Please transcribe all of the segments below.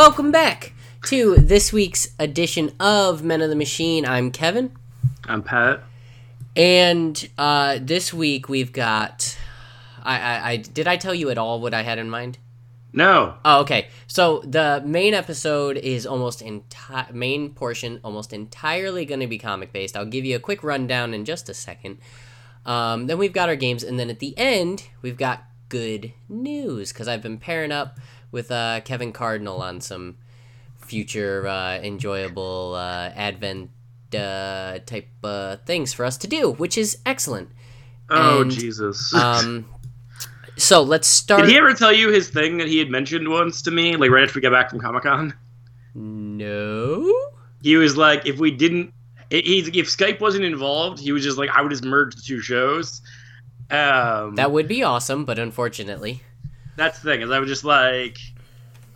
welcome back to this week's edition of Men of the Machine. I'm Kevin, I'm Pat. and uh, this week we've got. I, I, I did I tell you at all what I had in mind? No. Oh, okay. So the main episode is almost entire main portion almost entirely going to be comic based. I'll give you a quick rundown in just a second. Um, then we've got our games, and then at the end we've got good news because I've been pairing up with uh, Kevin Cardinal on some future uh, enjoyable uh, Advent uh, type uh, things for us to do, which is excellent. Oh And, Jesus. Um, so let's start. Did he ever tell you his thing that he had mentioned once to me, like right after we got back from Comic Con? No. He was like, if we didn't, he, he- if Skype wasn't involved, he was just like, I would just merge the two shows. Um, That would be awesome, but unfortunately, that's the thing is I was just like,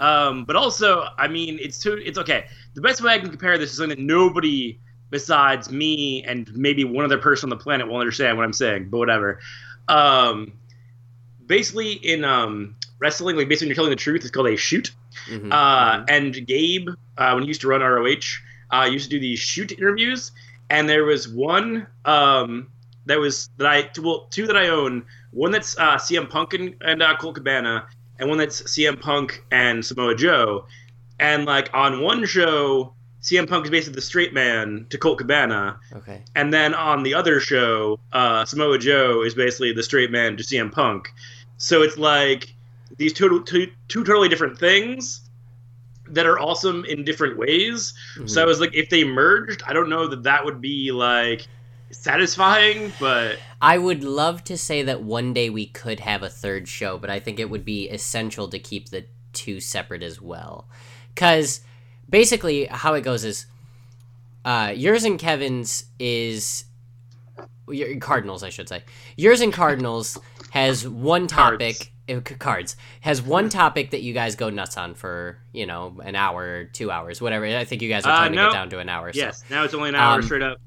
um, but also I mean it's too it's okay. The best way I can compare this is something that nobody besides me and maybe one other person on the planet will understand what I'm saying, but whatever. Um, basically in um, wrestling, like basically when you're telling the truth, it's called a shoot. Mhm, Uh, mhm. and Gabe, uh, when he used to run ROH, uh, used to do these shoot interviews, and there was one um, that was that I well two that I own. One that's uh, CM Punk and, and uh, Colt Cabana, and one that's CM Punk and Samoa Joe. And like on one show, CM Punk is basically the straight man to Colt Cabana, okay. and then on the other show, uh, Samoa Joe is basically the straight man to CM Punk. So it's like these two, two, two totally different things that are awesome in different ways. So I was like, if they merged, I don't know that that would be like satisfying, but I would love to say that one day we could have a third show, but I think it would be essential to keep the two separate as well. Because basically, how it goes is uh, yours and Kevin's is. Your Cardinals, I should say. Yours and Cardinals has one topic. uh, c- Cards has one topic that you guys go nuts on for you know an hour, two hours, whatever. I think you guys are Uh, trying to get down to an hour. so. yes, now it's only an hour Um, straight up,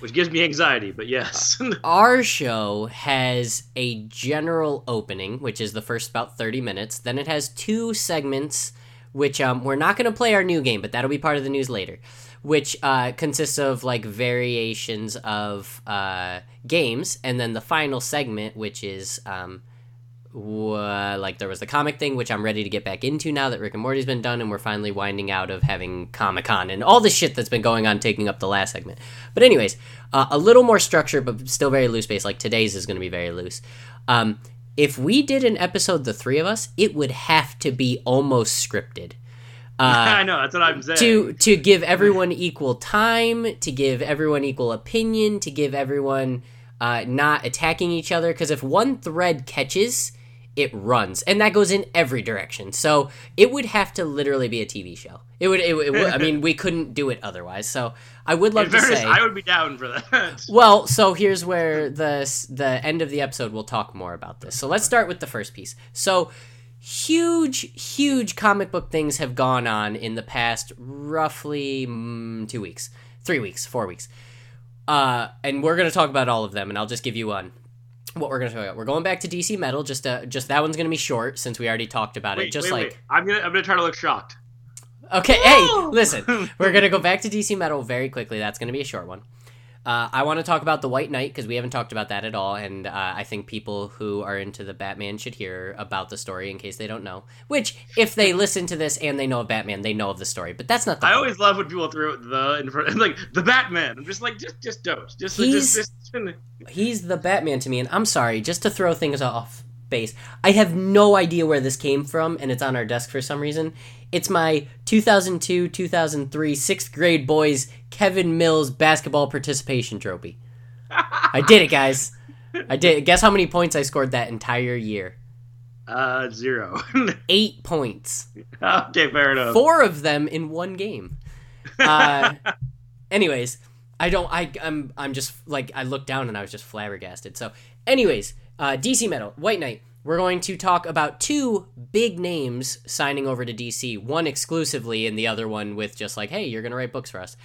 which gives me anxiety. But yes, our show has a general opening, which is the first about 30 minutes. Then it has two segments, which um, we're not going to play our new game, but that'll be part of the news later, which uh, consists of like variations of uh, games. And then the final segment, which is. Um, wha- like there was the comic thing, which I'm ready to get back into now that Rick and Morty's been done, and we're finally winding out of having Comic Con and all the shit that's been going on, taking up the last segment. But anyways, uh, a little more structure, but still very loose based. Like today's is going to be very loose. Um, if we did an episode, the three of us, it would have to be almost scripted. Uh, I know that's what I'm saying. to to give everyone equal time, to give everyone equal opinion, to give everyone uh, not attacking each other. Because if one thread catches, it runs, and that goes in every direction. So it would have to literally be a TV show. It would. It, would- I mean, we couldn't do it otherwise. So I would love in to fairness, say. I would be down for that. Well, so here's where the the end of the episode we'll talk more about this. So let's start with the first piece. So huge, huge comic book things have gone on in the past roughly mm, two weeks, three weeks, four weeks, uh, and we're gonna talk about all of them. And I'll just give you one. What we're gonna talk about. We're going back to DC Metal. Just uh, just that one's gonna be short since we already talked about it. Just wait, like wait. I'm gonna I'm gonna try to look shocked. Okay, hey, listen. We're gonna go back to DC Metal very quickly. That's gonna be a short one. Uh, I want to talk about the White Knight because we haven't talked about that at all, and uh, I think people who are into the Batman should hear about the story in case they don't know. Which, if they listen to this and they know of Batman, they know of the story. But that's not the. I point. always love when people throw the in front, like the Batman. I'm just like, just, just don't, just, He's- just, just, He's the Batman to me, and I'm sorry, just to throw things off base. I have no idea where this came from, and it's on our desk for some reason. It's my 2002 2003 sixth grade boys Kevin Mills basketball participation trophy. I did it, guys. I did. Guess how many points I scored that entire year? uh, zero. Eight points. okay, fair enough. Four of them in one game. Uh, anyways, I don't. I I'm I'm just like I looked down and I was just flabbergasted. So, anyways, uh, DC Metal, White Knight. We're going to talk about two big names signing over to DC. One exclusively, and the other one with just like, hey, you're gonna write books for us.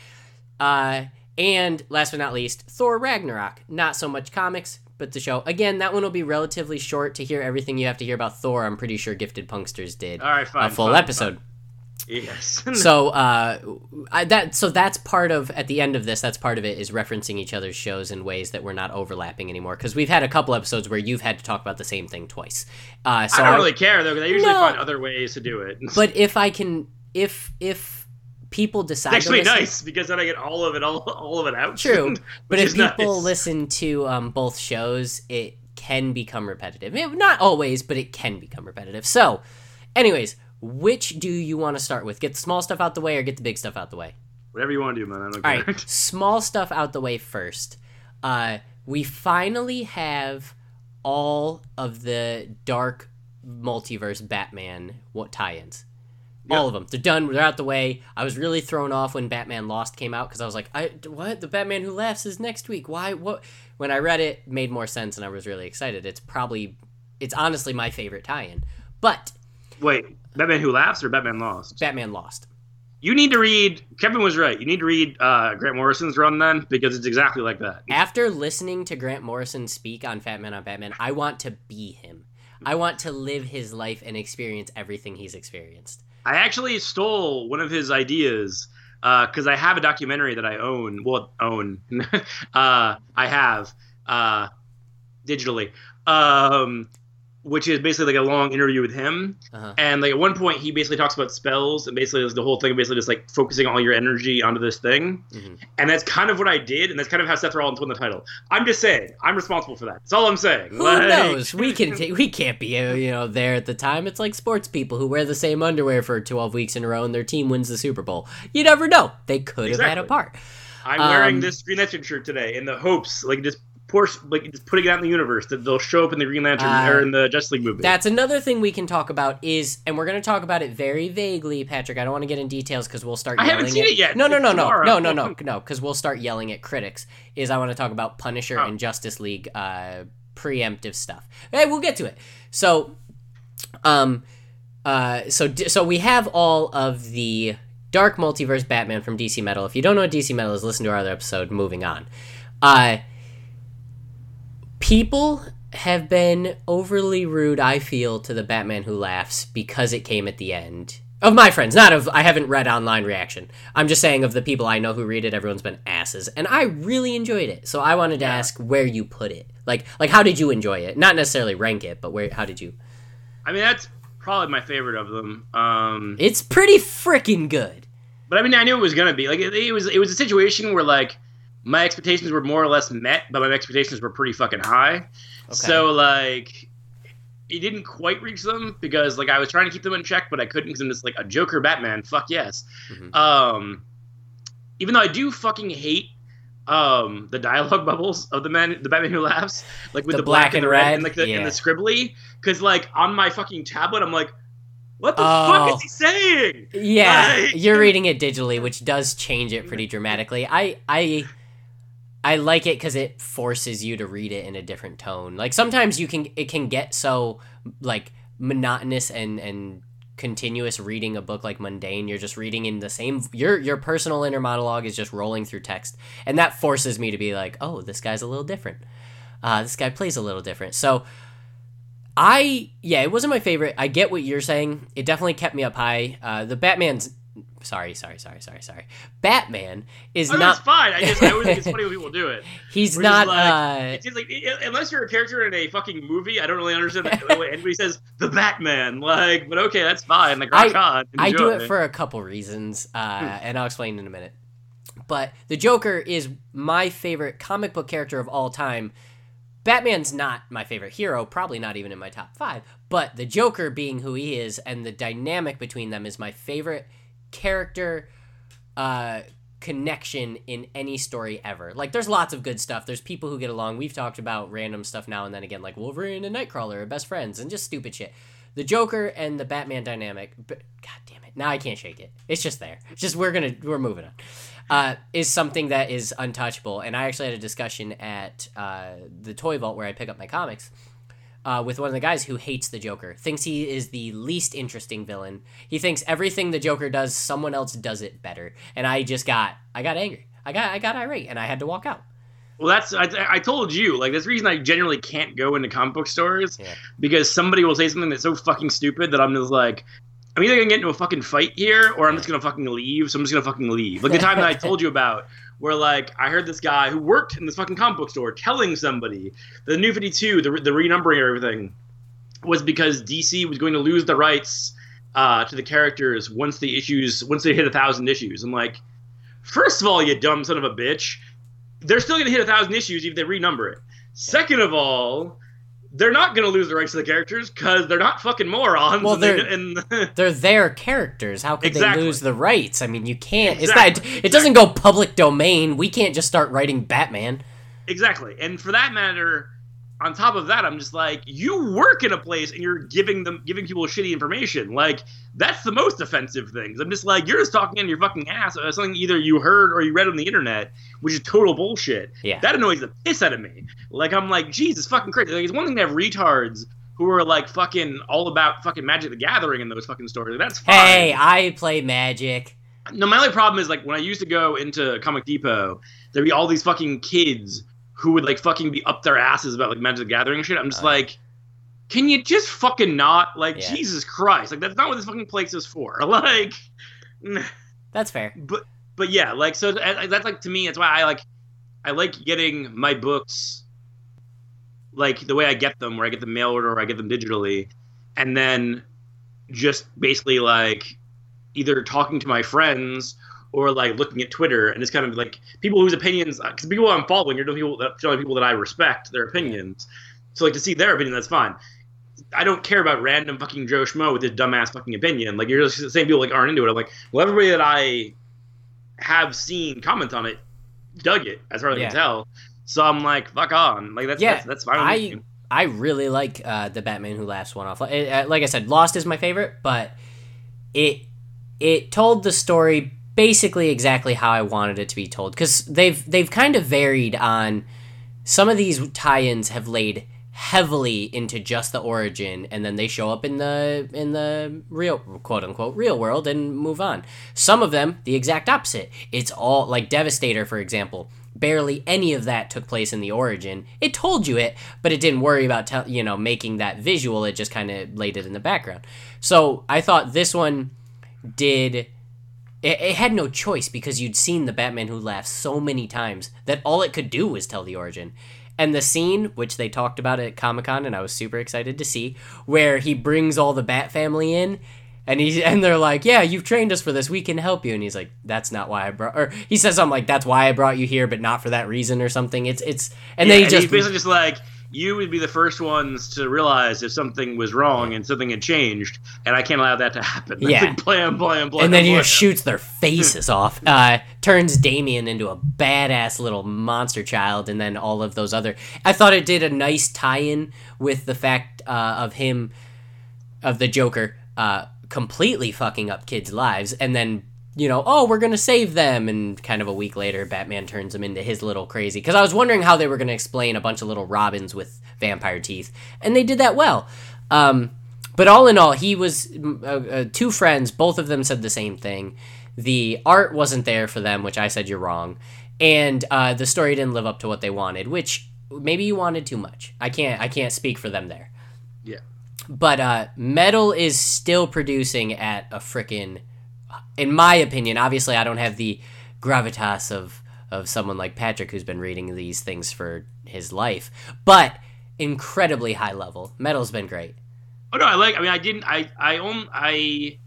Uh, and last but not least, Thor Ragnarok. Not so much comics, but the show. Again, that one will be relatively short to hear everything you have to hear about Thor. I'm pretty sure Gifted Punksters did All right, fine. a full fine, episode. Yes. so uh, I, that so that's part of at the end of this. That's part of it is referencing each other's shows in ways that we're not overlapping anymore. Because we've had a couple episodes where you've had to talk about the same thing twice. Uh, so I don't really care though, because I usually No. find other ways to do it. But if I can, if if people decide actually to listen, nice because then I get all of it, all, all of it out. True, but if people nice. listen to um, both shows, it can become repetitive. Eh, Not always, but it can become repetitive. So, anyways, which do you want to start with? Get the small stuff out the way, or get the big stuff out the way? whatever you want to do, man. I don't All care. right, small stuff out the way first. Uh, we finally have all of the dark multiverse Batman what tie-ins. All of them. They're done. They're out the way. I was really thrown off when Batman Lost came out because I was like, I, "What? The Batman Who Laughs is next week? Why? What?" When I read it, it made more sense, and I was really excited. It's probably, it's honestly my favorite tie-in. But Wait, Batman Who Laughs or Batman Lost? Batman Lost. You need to read. Kevin was right. You need to read uh, Grant Morrison's run then because it's exactly like that. After listening to Grant Morrison speak on Fat Man on Batman, I want to be him. I want to live his life and experience everything he's experienced. I actually stole one of his ideas because I have a documentary that I own. Well, own. uh, I have uh, digitally, um, which is basically like a long interview with him. Uh-huh. And like at one point, he basically talks about spells and basically the whole thing basically just like focusing all your energy onto this thing. Mhm. And that's kind of what I did, and that's kind of how Seth Rollins won the title. I'm just saying, I'm responsible for that. That's all I'm saying. Who Like- knows? We can t- we can't be uh, you know there at the time. It's like sports people who wear the same underwear for 12 weeks in a row and their team wins the Super Bowl. You never know. They could have had a part. I'm wearing Um, this Green Lantern shirt today in the hopes, like just pour, like just putting it out in the universe that they'll show up in the Green Lantern Uh, or in the Justice League movie. That's another thing we can talk about is, and we're going to talk about it very vaguely, Patrick. I don't want to get in details because we'll start. I Yelling haven't seen at, it yet. No, no, no, no, no, no, no, no, because we'll start yelling at critics. Is I want to talk about Punisher Oh. and Justice League uh, preemptive stuff. Hey, we'll get to it. So, um, uh, so so we have all of the Dark Multiverse Batman from DC Metal. If you don't know what DC Metal is, listen to our other episode. Moving on. Uh, people have been overly rude, I feel, to the Batman Who Laughs because it came at the end. Of my friends, not of I haven't read online reaction. I'm just saying of the people I know who read it, everyone's been asses. And I really enjoyed it. So I wanted to Yeah. ask where you put it. Like like how did you enjoy it? Not necessarily rank it, but where how did you I mean, that's probably my favorite of them. Um, It's pretty freaking good. but I mean, I knew it was gonna be like it, it was. It was a situation where like my expectations were more or less met, but my expectations were pretty fucking high. So like. It didn't quite reach them because, like, I was trying to keep them in check, but I couldn't because I'm just like a Joker Batman. Fuck yes. Mhm. Um, even though I do fucking hate um the dialogue bubbles of the man, the Batman who laughs, like with The the, black, black and and the red, red? and like the, Yeah. and the scribbly, because like on my fucking tablet, I'm like, what the Oh. fuck is he saying? Yeah, Like- you're reading it digitally, which does change it pretty dramatically. I I I like it because it forces you to read it in a different tone. Like sometimes you can it can get so like monotonous and and continuous reading a book like mundane. You're just reading in the same your your personal inner monologue is just rolling through text, and that forces me to be like, oh, this guy's a little different. Uh, this guy plays a little different. So I yeah, it wasn't my favorite. I get what you're saying. It definitely kept me up high. Uh, the Batman's sorry, sorry, sorry, sorry, sorry. Batman is Oh, no, not. it's fine. I just I always think it's funny when people do it. He's We're not. like- uh, like unless you're a character in a fucking movie, I don't really understand the way anybody says the Batman. Like, but okay, that's fine. Like, rock on. I do it for a couple reasons, uh, and I'll explain in a minute. But the Joker is my favorite comic book character of all time. Batman's not my favorite hero, probably not even in my top five. But the Joker being who he is and the dynamic between them is my favorite character uh, connection in any story ever. Like, there's lots of good stuff. There's people who get along. We've talked about random stuff now and then again, like Wolverine and Nightcrawler are best friends and just stupid shit. The Joker and the Batman dynamic, but god damn it, now I can't shake it. It's just there. It's just we're gonna we're moving on. Uh, is something that is untouchable, and I actually had a discussion at uh, the Toy Vault where I pick up my comics uh, with one of the guys who hates the Joker, thinks he is the least interesting villain. He thinks everything the Joker does, someone else does it better. And I just got, I got angry. I got, I got irate, and I had to walk out. Well, that's I, I told you. Like, that's the reason I generally can't go into comic book stores Yeah. because somebody will say something that's so fucking stupid that I'm just like, I'm either gonna get into a fucking fight here, or I'm just gonna fucking leave. So I'm just gonna fucking leave. Like the time that I told you about, where like I heard this guy who worked in this fucking comic book store telling somebody the New 52, the the renumbering of everything, was because DC was going to lose the rights uh, to the characters once the issues once they hit a thousand issues. I'm like, first of all, you dumb son of a bitch, they're still gonna hit a thousand issues if they renumber it. Second of all, they're not going to lose the rights to the characters because they're not fucking morons. Well, they- they're- and They're their characters. How could Exactly. they lose the rights? I mean, you can't. Exactly. It's not. It doesn't go public domain. We can't just start writing Batman. exactly. And for that matter, on top of that, I'm just like, you work in a place and you're giving them giving people shitty information. Like that's the most offensive things. I'm just like, you're just talking in your fucking ass about something either you heard or you read on the internet, which is total bullshit. Yeah. That annoys the piss out of me. Like I'm like, Jesus fucking crazy. Like it's one thing to have retards who are like fucking all about fucking Magic the Gathering in those fucking stories. That's fine. Hey, I play Magic. No, my only problem is like when I used to go into Comic Depot, there'd be all these fucking kids who would like fucking be up their asses about like Magic the Gathering shit. I'm just Uh. like, can you just fucking not? Like, Yeah. Jesus Christ! Like that's not what this fucking place is for. Like, That's fair. but but yeah, like so that's like to me. That's why I like I like getting my books like the way I get them, where I get them mailed or I get them digitally, and then just basically like either talking to my friends or like looking at Twitter and it's kind of like people whose opinions because people I'm following are the people that people that I respect their opinions. So like to see their opinion, that's fine. I don't care about random fucking Joe Schmo with his dumbass fucking opinion. Like you're just the same people like aren't into it. I'm like, well, everybody that I have seen comment on it dug it, as far as I can tell. So I'm like, fuck on. Like that's Yeah, that's, that's fine. with I me. I really like uh, the Batman Who Laughs one off. Uh, like I said, Lost is my favorite, but it it told the story basically exactly how I wanted it to be told because they've they've kind of varied on some of these tie-ins have laid heavily into just the origin and then they show up in the in the real quote unquote real world and move on. Some of them the exact opposite. It's all like devastator for example barely any of that took place in the origin. It told you it but it didn't worry about tell you know making that visual. It just kind of laid it in the background. So i thought this one did it, it had no choice because you'd seen the Batman Who Laughs so many times that all it could do was tell the origin. And the scene, which they talked about at Comic Con, and I was super excited to see, where he brings all the Bat family in, and he and they're like, "Yeah, you've trained us for this. We can help you." And he's like, "That's not why I brought." Or he says something like, "That's why I brought you here, but not for that reason," or something. It's it's and Yeah, then he and just he's basically just like you would be the first ones to realize if something was wrong and something had changed, and I can't allow that to happen. Yeah. Like, blam, blam, blam. and then he just shoots their faces off. Uh, turns Damian into a badass little monster child, and then all of those other. I thought it did a nice tie-in with the fact uh, of him, of the Joker, uh, completely fucking up kids' lives, and then. You know, oh, we're gonna save them, and kind of a week later, Batman turns him into his little crazy. Because I was wondering how they were gonna explain a bunch of little Robins with vampire teeth, and they did that well. Um, but all in all, he was uh, uh, two friends. Both of them said the same thing. The art wasn't there for them, which I said you're wrong, and uh, the story didn't live up to what they wanted, which maybe you wanted too much. I can't I can't speak for them there. Yeah. But uh, Metal is still producing at a frickin' in my opinion, obviously I don't have the gravitas of of someone like Patrick who's been reading these things for his life, but incredibly high level. Metal's been great. Oh no, I like. I mean, I didn't. I I own. I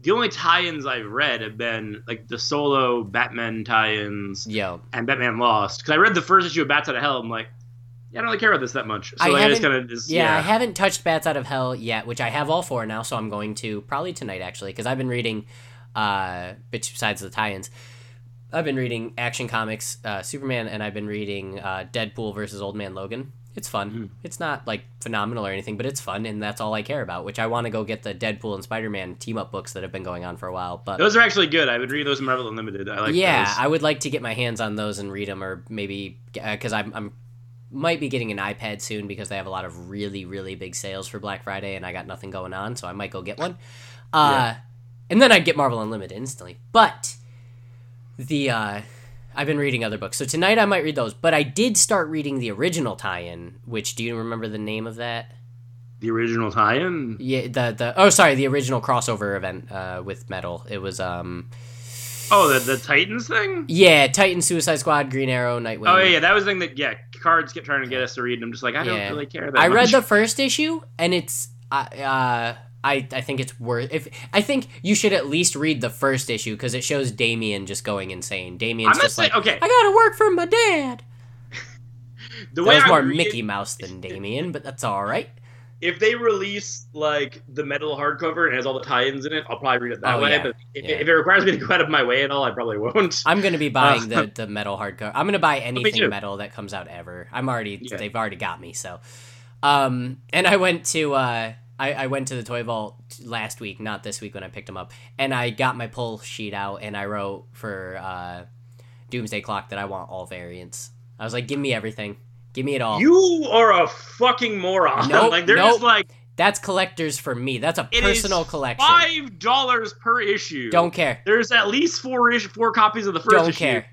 the only tie-ins I've read have been like the solo Batman tie-ins Yeah. and Batman Lost. Because I read the first issue of Bats Out of Hell. I'm like, yeah, I don't really care about this that much. So I like, I just kind of just yeah, I haven't touched Bats Out of Hell yet, which I have all four now, so I'm going to probably tonight actually, because I've been reading, uh, besides the tie-ins, I've been reading Action Comics, uh, Superman, and I've been reading uh, Deadpool versus Old Man Logan. It's fun. Hmm. It's not like phenomenal or anything, but it's fun, and that's all I care about. Which I want to go get the Deadpool and Spider-Man team-up books that have been going on for a while. But Those are actually good. I would read those in Marvel Unlimited. I like yeah, those. I would like to get my hands on those and read them, or maybe because I'm, I'm might be getting an iPad soon because they have a lot of really really big sales for Black Friday, and I got nothing going on, so I might go get one. Uh, and then I'd get Marvel Unlimited instantly. But the uh, I've been reading other books, so tonight I might read those. But I did start reading the original tie-in. Which do you remember the name of that? The original tie-in. Yeah, the the oh sorry, the original crossover event uh, with Metal. It was um Oh, the the Titans thing. yeah, Titan, Suicide Squad, Green Arrow, Nightwing. Oh yeah, yeah, that was the thing that yeah, cards kept trying to get us to read, and I'm just like, I don't really care that I read the first issue, and it's uh, uh I I think it's worth if I think you should at least read the first issue because it shows Damian just going insane. Damian's I'm just saying like, okay. I gotta work for my dad. The That way was I more Mickey it, Mouse than Damian, but that's all right. If they release like the metal hardcover and has all the tie-ins in it, I'll probably read it that Oh, way. yeah. But if, Yeah. if it requires me to go out of my way at all, I probably won't. I'm gonna be buying Uh, the the metal hardcover. I'm gonna buy anything metal that comes out ever. I'm already Yeah. they've already got me. So, um, and I went to uh, I I went to the toy vault last week, not this week when I picked them up, and I got my pull sheet out and I wrote for uh, Doomsday Clock that I want all variants. I was like, give me everything, give me it all. You are a fucking moron. Nope, like they're nope. just like That's collectors for me. That's a personal collection. Five dollars per issue. Don't care. There's at least four ish, four copies of the 1st Don't issue. care.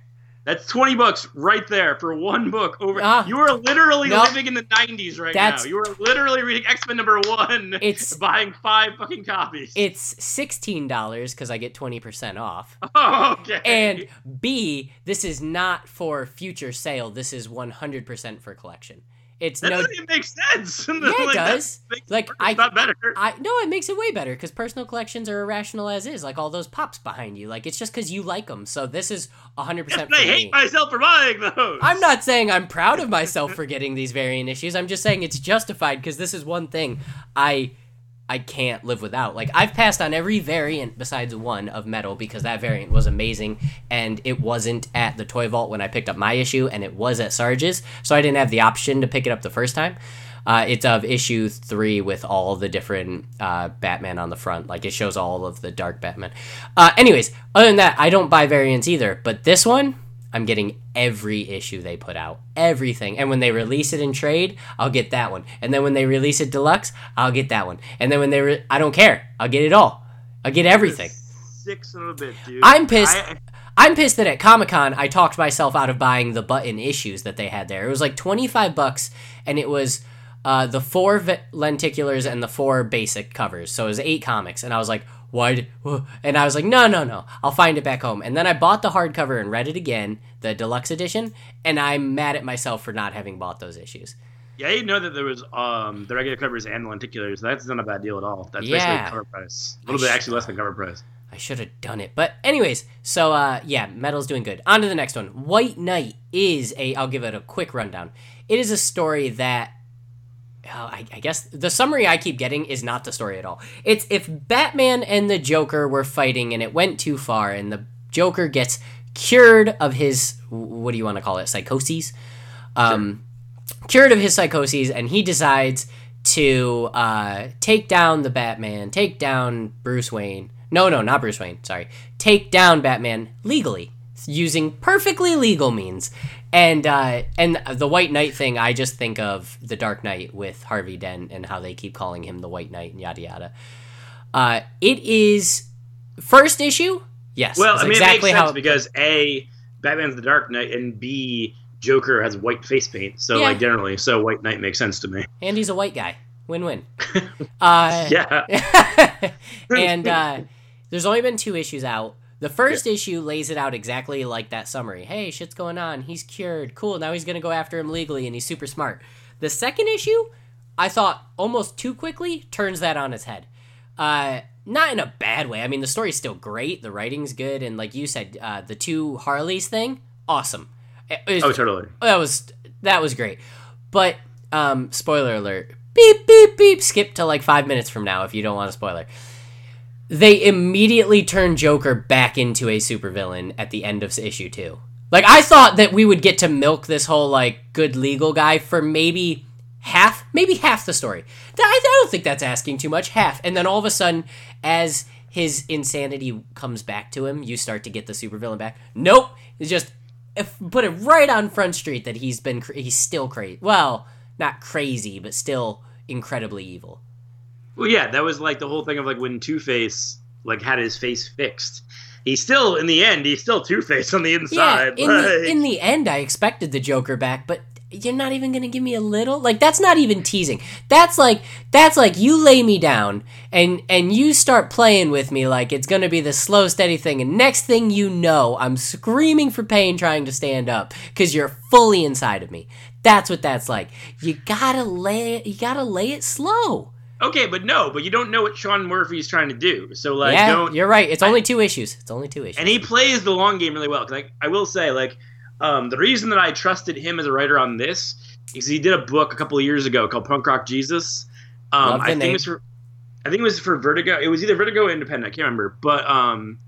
That's twenty bucks right there for one book. Over Ah. you are literally Nope. living in the '90s right That's- now. You are literally reading X Men number one. It's- buying five fucking copies. It's sixteen dollars because I get twenty percent off. oh, okay. And B, this is not for future sale. This is 100% for collection. It's that no doesn't even make sense. Yeah, it does. Like, it I- not better. I no, it makes it way better cuz personal collections are irrational as is, like all those pops behind you. Like it's just cuz you like them. So this is 100% Yes, for but I me. hate myself for buying those. I'm not saying I'm proud of myself for getting these variant issues. I'm just saying it's justified because this is one thing I I can't live without. Like I've passed on every variant besides one of metal because that variant was amazing and it wasn't at the toy vault when I picked up my issue and it was at Sarge's, so I didn't have the option to pick it up the first time. Uh, it's of issue three with all the different uh, Batman on the front. Like it shows all of the dark Batman. Uh, anyways, other than that, I don't buy variants either. But this one, I'm getting every issue they put out, everything. And when they release it in trade, I'll get that one. And then when they release it deluxe, I'll get that one. And then when they, re- I don't care, I'll get it all. I'll get everything. Six a bit, dude. I'm pissed. I- I'm pissed that at Comic Con I talked myself out of buying the button issues that they had there. It was like 25 bucks, and it was uh, the four v- lenticulars and the four basic covers. So it was eight comics, and I was like, why? And I was like, no, no, no, I'll find it back home. And then I bought the hardcover and read it again, the deluxe edition, and I'm mad at myself for not having bought those issues. Yeah, I didn't know that there was um the regular covers and the lenticulars. That's not a bad deal at all. That's Yeah. basically cover price. A little I bit actually less than cover price. I should have done it. But anyways, so uh yeah, Metal's doing good. On to the next one. White Knight is a I'll give it a quick rundown. It is a story that oh, I, I guess the summary I keep getting is not the story at all. It's if Batman and the Joker were fighting and it went too far and the Joker gets cured of his what do you want to call it psychoses um cured of his psychoses and he decides to uh, take down the Batman, take down Bruce Wayne. No, no, not Bruce Wayne. Sorry, take down Batman legally using perfectly legal means. And uh, and the White Knight thing, I just think of the Dark Knight with Harvey Dent and how they keep calling him the White Knight and yada yada. Uh, it is first issue. Yes, Well, I mean, exactly it makes how sense because a Batman's the Dark Knight and b Joker has white face paint. So Yeah. like generally, so White Knight makes sense to me. and he's a white guy. Win win. uh, Yeah. and uh, there's only been two issues out. The first issue lays it out exactly like that summary. Hey, shit's going on. He's cured. Cool. Now he's going to go after him legally, and he's super smart. The second issue, I thought almost too quickly turns that on its head. Uh, not in a bad way. I mean, the story's still great. The writing's good, and like you said, uh, the two Harleys thing, awesome. Was- oh, totally. that was that was great. But um, spoiler alert. Beep beep beep. Skip to like five minutes from now if you don't want a spoiler. They immediately turn Joker back into a supervillain at the end of issue two. Like I thought that we would get to milk this whole like good legal guy for maybe half, maybe half the story. I, don't think that's asking too much. Half, and then all of a sudden, as his insanity comes back to him, you start to get the supervillain back. Nope, it's just put it right on Front Street that he's been he's still crazy. Well, not crazy, but still incredibly evil. Well, yeah, that was like the whole thing of like when Two Face like had his face fixed. He's still in the end. He's still Two Face on the Yeah, inside. in the in the end, I expected the Joker back, but you're not even gonna give me a little like that's not even teasing that's like that's like you lay me down and and you start playing with me like it's gonna be the slow steady thing and next thing you know i'm screaming for pain trying to stand up because you're fully inside of me that's what that's like you gotta lay you gotta lay it slow Okay, but no, but you don't know what Sean Murphy is trying to do. So like, yeah don't. you're right it's only two issues it's only two issues and he plays the long game really well. Like I will say, like um, the reason that I trusted him as a writer on this is he did a book a couple of years ago called Punk Rock Jesus. Um, I think name. it was for, I think it was for Vertigo. It was either Vertigo or Independent. I can't remember, but um,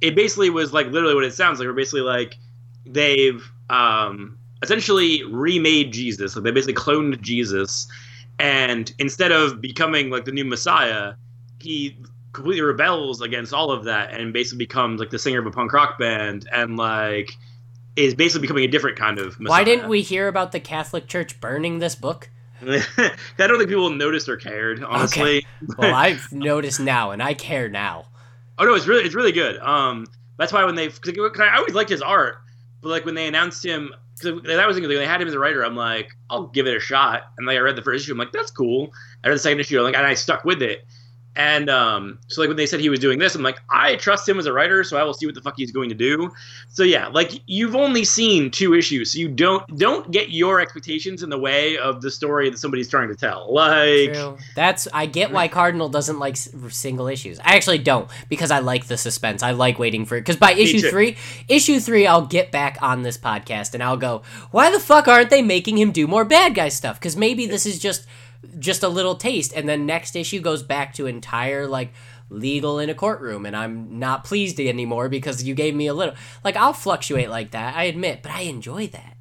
it basically was like literally what it sounds like. We're basically like they've um, essentially remade Jesus. Like they basically cloned Jesus, and instead of becoming like the new Messiah, he completely rebels against all of that and basically becomes like the singer of a punk rock band and like is basically becoming a different kind of Messiah. why didn't we hear about the catholic church burning this book I don't think people noticed or cared, honestly. Okay. well i've noticed now and i care now Oh no, it's really it's really good. Um, that's why when they, I always liked his art, but like when they announced him, because that was the thing, they had him as a writer. I'm like, I'll give it a shot. And like I read the first issue, I'm like, that's cool. I read the second issue, I'm like, and I stuck with it. And um, so like when they said he was doing this, I'm like, I trust him as a writer, so I will see what the fuck he's going to do. So yeah, like you've only seen two issues, so you don't don't get your expectations in the way of the story that somebody's trying to tell. Like, True. That's I get why Cardinal doesn't like single issues. I actually don't because I like the suspense. I like waiting for it because by issue three, issue three, I'll get back on this podcast and I'll go, why the fuck aren't they making him do more bad guy stuff? Because maybe this is just just a little taste, and then next issue goes back to entire like legal in a courtroom and I'm not pleased anymore because you gave me a little like I'll fluctuate like that I admit but I enjoy that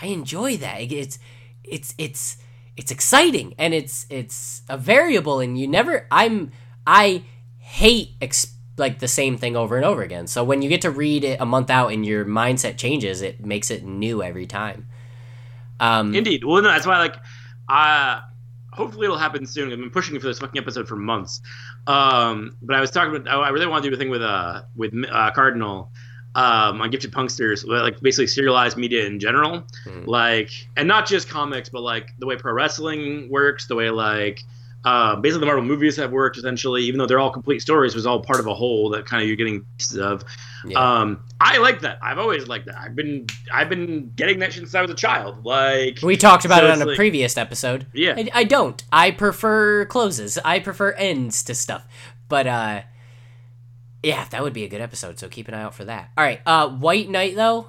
I enjoy that. It's it's it's it's exciting and it's it's a variable and you never I'm I hate ex- like the same thing over and over again. So when you get to read it a month out and your mindset changes, it makes it new every time. Um Indeed. Well, no, that's why like, uh, hopefully it'll happen soon. I've been pushing for this fucking episode for months. Um, but I was talking about, I really want to do a thing with uh with uh, Cardinal. Um, on Gifted Punksters, like basically serialized media in general, Mhm. like, and not just comics, but like the way pro wrestling works, the way like, uh, basically the Marvel movies have worked. Essentially, even though they're all complete stories, was all part of a whole that kind of you're getting pieces of. yeah. Um, I like that. I've always liked that. I've been I've been getting that since I was a child. Like we talked about so it on a like- previous episode. Yeah. I, I don't. I prefer closes. I prefer ends to stuff. But uh yeah, that would be a good episode, so keep an eye out for that. All right, uh White Knight though,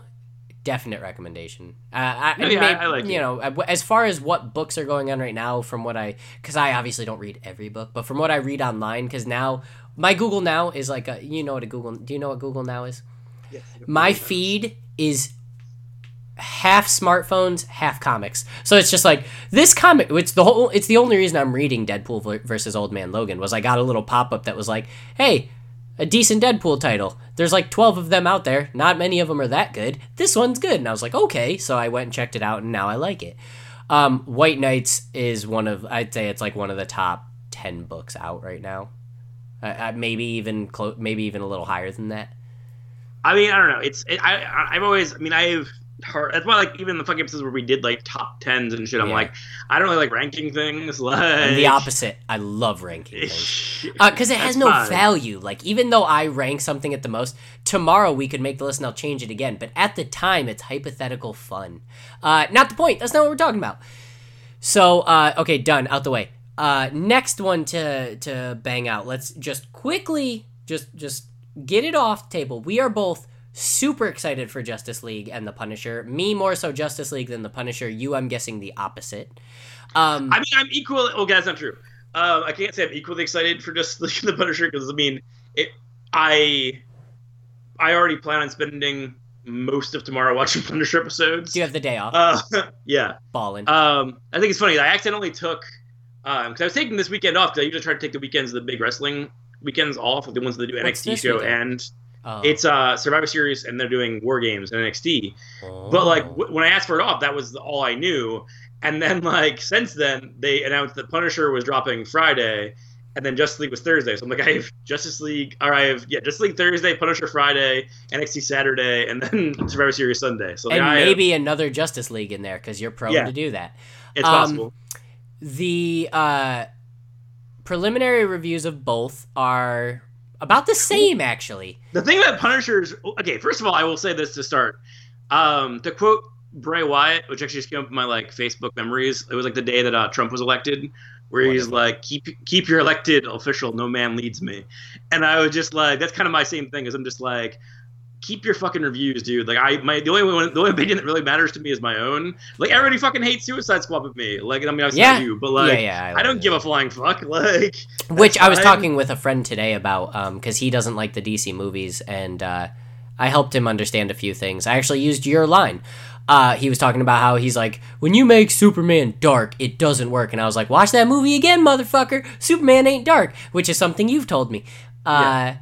definite recommendation. Uh, I, Yeah, yeah, may- I like you it. know, uh, as far as what books are going on right now, from what I, because I obviously don't read every book, but from what I read online, because now my Google Now is like a, you know what a Google, do you know what Google Now is? My feed is half smartphones, half comics. So it's just like this comic. It's the whole. It's the only reason I'm reading Deadpool versus Old Man Logan was I got a little pop up that was like, "Hey, a decent Deadpool title. There's like 12 of them out there. Not many of them are that good. This one's good." And I was like, "Okay." So I went and checked it out, and now I like it. Um, White Knights is one of I'd say it's like one of the top 10 books out right now. Uh, maybe even clo- maybe even a little higher than that. I mean, I don't know. It's it, I- I've always I mean I've heard that's why like even the fucking episodes where we did like top tens and shit. I'm Yeah. like I don't really like ranking things. Like I'm the opposite. I love ranking things. because it has no fine. value. Like even though I rank something at the most, tomorrow we could make the list and I'll change it again. But at the time, it's hypothetical fun. Uh, not the point. That's not what we're talking about. So uh, okay, done. Out the way. Uh, next one to to bang out. Let's just quickly just just get it off the table. We are both super excited for Justice League and the Punisher. Me more so Justice League than the Punisher. You, I'm guessing the opposite. Um, I mean, I'm equal. Okay, that's not true. Um, I can't say I'm equally excited for just the Punisher because I mean, it. I I already plan on spending most of tomorrow watching Punisher episodes. do you have the day off? Uh, yeah. Ballin'. Um, I think it's funny. I accidentally took because I was taking this weekend off because I usually try to take the weekends, the big wrestling weekends off, like the ones that do What's NXT show, weekend? and Oh. it's uh Survivor Series, and they're doing War Games and NXT. But like Oh. w- when I asked for it off, that was all I knew. And then like since then, they announced that Punisher was dropping Friday, and then Justice League was Thursday. So I'm like, I have Justice League, or I have yeah, Justice League Thursday, Punisher Friday, NXT Saturday, and then Survivor Series Sunday. So and like, I have- maybe another Justice League in there because you're prone Yeah. to do that. it's um, possible. The uh, preliminary reviews of both are about the same, actually. The thing about Punishers, okay, first of all, I will say this to start. Um, to quote Bray Wyatt, which actually just came up in my like Facebook memories, it was like the day that uh, Trump was elected, where he's like, "Keep keep your elected official, no man leads me," and I was just like, that's kind of my same thing. Is I'm just like, keep your fucking reviews, dude. Like I my the only one the only opinion that really matters to me is my own. Like everybody fucking hates Suicide Squad with me. Like I mean, I Yeah. yeah. you, but like. yeah, yeah. I don't give a flying fuck. Like, Which I was fine. talking with a friend today about um because he doesn't like the DC movies, and uh, I helped him understand a few things. I actually used your line. Uh, he was talking about how he's like, when you make Superman dark, it doesn't work. And I was like, watch that movie again, motherfucker. Superman ain't dark, which is something you've told me. Uh,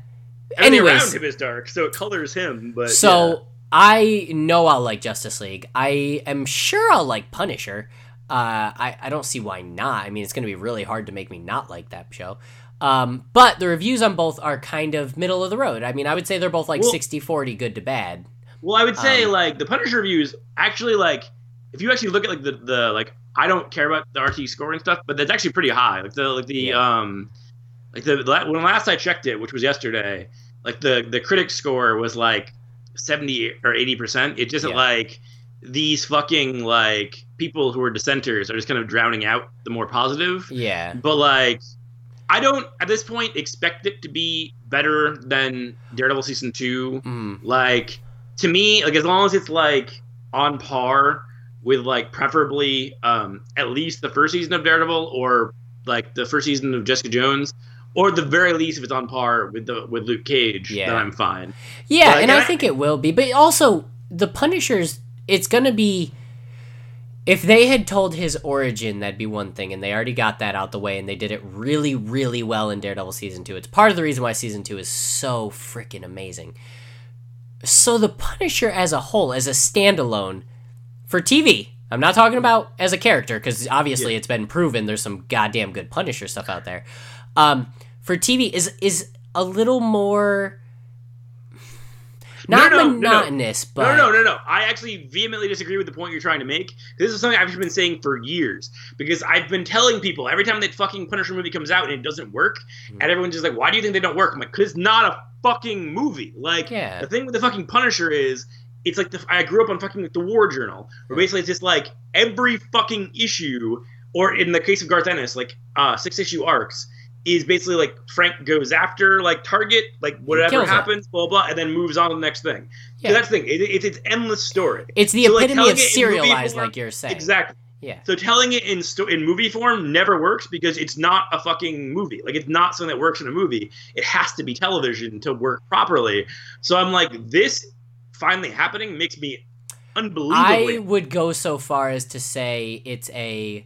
Everything anyways, around him is dark, so it colors him. But so yeah. I know I'll like Justice League. I am sure I'll like Punisher. Uh, I, I don't see why not. I mean, it's going to be really hard to make me not like that show. Um, but the reviews on both are kind of middle of the road. I mean, I would say they're both like Well- 60 40, good to bad. Well, I would say Um, like the Punisher reviews actually like if you actually look at like the the like I don't care about the RT scoring stuff, but that's actually pretty high. Like the like the Yeah. um like the when last I checked it, which was yesterday, like the the critic score was like seventy or eighty percent. It just Yeah. like these fucking like people who are dissenters are just kind of drowning out the more positive. Yeah. But like, I don't at this point expect it to be better than Daredevil season two. Mm. Like to me, like as long as it's like on par with like preferably um at least the first season of Daredevil or like the first season of Jessica Jones. Or at the very least, if it's on par with the with Luke Cage, Yeah. then I'm fine. Yeah, and I I- think it will be. But also, the Punishers, it's going to be. If they had told his origin, that'd be one thing, and they already got that out the way, and they did it really, really well in Daredevil season two. It's part of the reason why season two is so freaking amazing. So the Punisher as a whole, as a standalone, for TV, I'm not talking about as a character because obviously it's been proven there's some goddamn good Punisher stuff out there. Um, for TV is is a little more not No, no, no, no. monotonous, but no, no, no, no. I actually vehemently disagree with the point you're trying to make. This is something I've been saying for years because I've been telling people every time that fucking Punisher movie comes out and it doesn't work, Mhm. and everyone's just like, "Why do you think they don't work?" I'm like, "Cause it's not a fucking movie." Like, Yeah. the thing with the fucking Punisher is. It's like the, I grew up on fucking like the War Journal, where basically it's just like every fucking issue, or in the case of Garth Ennis, like uh, six issue arcs, is basically like Frank goes after like Target, like whatever kills it. happens, blah blah, and then moves on to the next thing. Yeah. So that's the thing. It, it's it's endless story. it's the So, epitome of it serialized, form- like you're saying. Exactly. Yeah. So telling it in sto- in movie form never works because it's not a fucking movie. Like it's not something that works in a movie. It has to be television to work properly. So I'm like, this finally happening makes me unbelievably. I would go so far as to say it's a.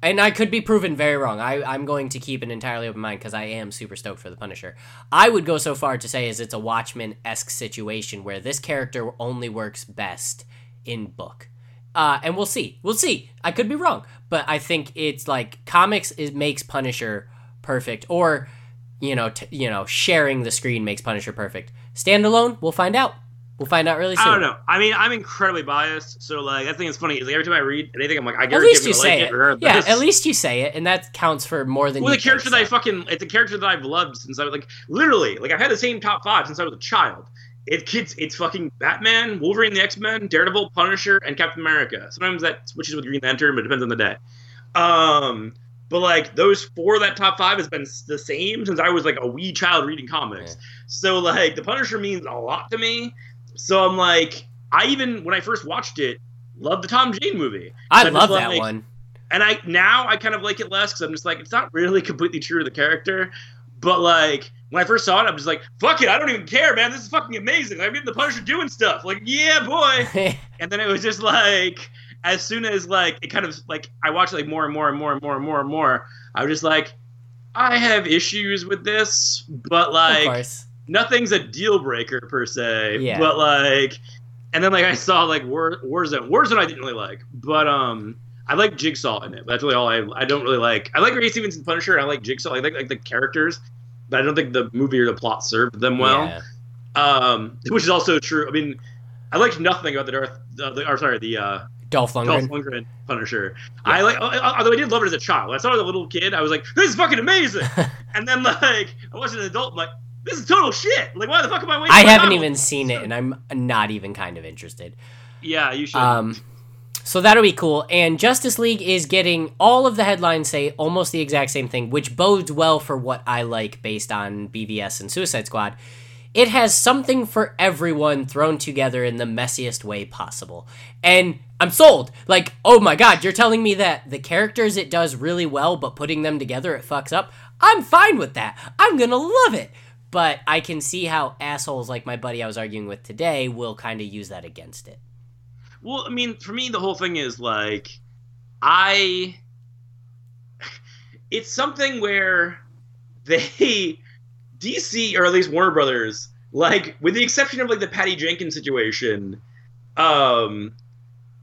And I could be proven very wrong. I, I'm going to keep an entirely open mind because I am super stoked for the Punisher. I would go so far to say as it's a Watchmen esque situation where this character only works best in book. Uh, and we'll see. We'll see. I could be wrong, but I think it's like comics is makes Punisher perfect, or you know, t- you know, sharing the screen makes Punisher perfect. Standalone, we'll find out. We'll find out really soon. I don't know. I mean, I'm incredibly biased. So like, that thing is funny. Is like every time I read anything, I'm like, I At guarantee least I'm you say like it. Yeah, at least you say it, and that counts for more than Well, the character that I fucking it's a character that I've loved since I was like literally like I've had the same top five since I was a child. It kids it's fucking Batman, Wolverine, the X Men, Daredevil, Punisher, and Captain America. Sometimes that switches with Green Lantern, but it depends on the day. Um, but like those four that top five has been the same since I was like a wee child reading comics. So like the Punisher means a lot to me. So I'm like I even when I first watched it loved the Tom Jane movie. I love that like- one. and I now I kind of like it less because I'm just like it's not really completely true to the character, but like when I first saw it, I'm just like fuck it, I don't even care, man. This is fucking amazing. I'm getting the Punisher doing stuff. Like yeah, boy. and then it was just like as soon as like it kind of like I watched like more and more and more and more and more and more, I was just like I have issues with this, but of like course. Nothing's a deal breaker per se. Yeah. But like, and then like I saw like War Warzone. Warzone I didn't really like, but um, I like Jigsaw in it. But that's really all I. I don't really like. I like Ray Stevens Punisher. I like Jigsaw. I like like the characters, but I don't think the movie or the plot served them well. Yeah. Um, which is also true. I mean, I liked nothing about the Darth. Uh, the, or sorry, the uh, Dolph Lundgren. Dolph Lundgren. Punisher. I like, although I did love it as a child. When I saw it as a little kid, I was like, "This is fucking amazing." and then like I watched it as an adult, I'm like, "This is total shit." Like, why the fuck am I waiting? I haven't even seen it, and I'm not even kind of interested. Yeah, you should. Um, so that'll be cool. And Justice League is getting all of the headlines say almost the exact same thing, which bodes well for what I like based on BVS and Suicide Squad. It has something for everyone thrown together in the messiest way possible. And I'm sold. Like, oh my god, you're telling me that the characters it does really well, but putting them together it fucks up? I'm fine with that. I'm gonna love it. But I can see how assholes like my buddy I was arguing with today will kind of use that against it. Well, I mean, for me, the whole thing is like, I. It's something where they, DC or at least Warner Brothers, like with the exception of like the Patty Jenkins situation, um,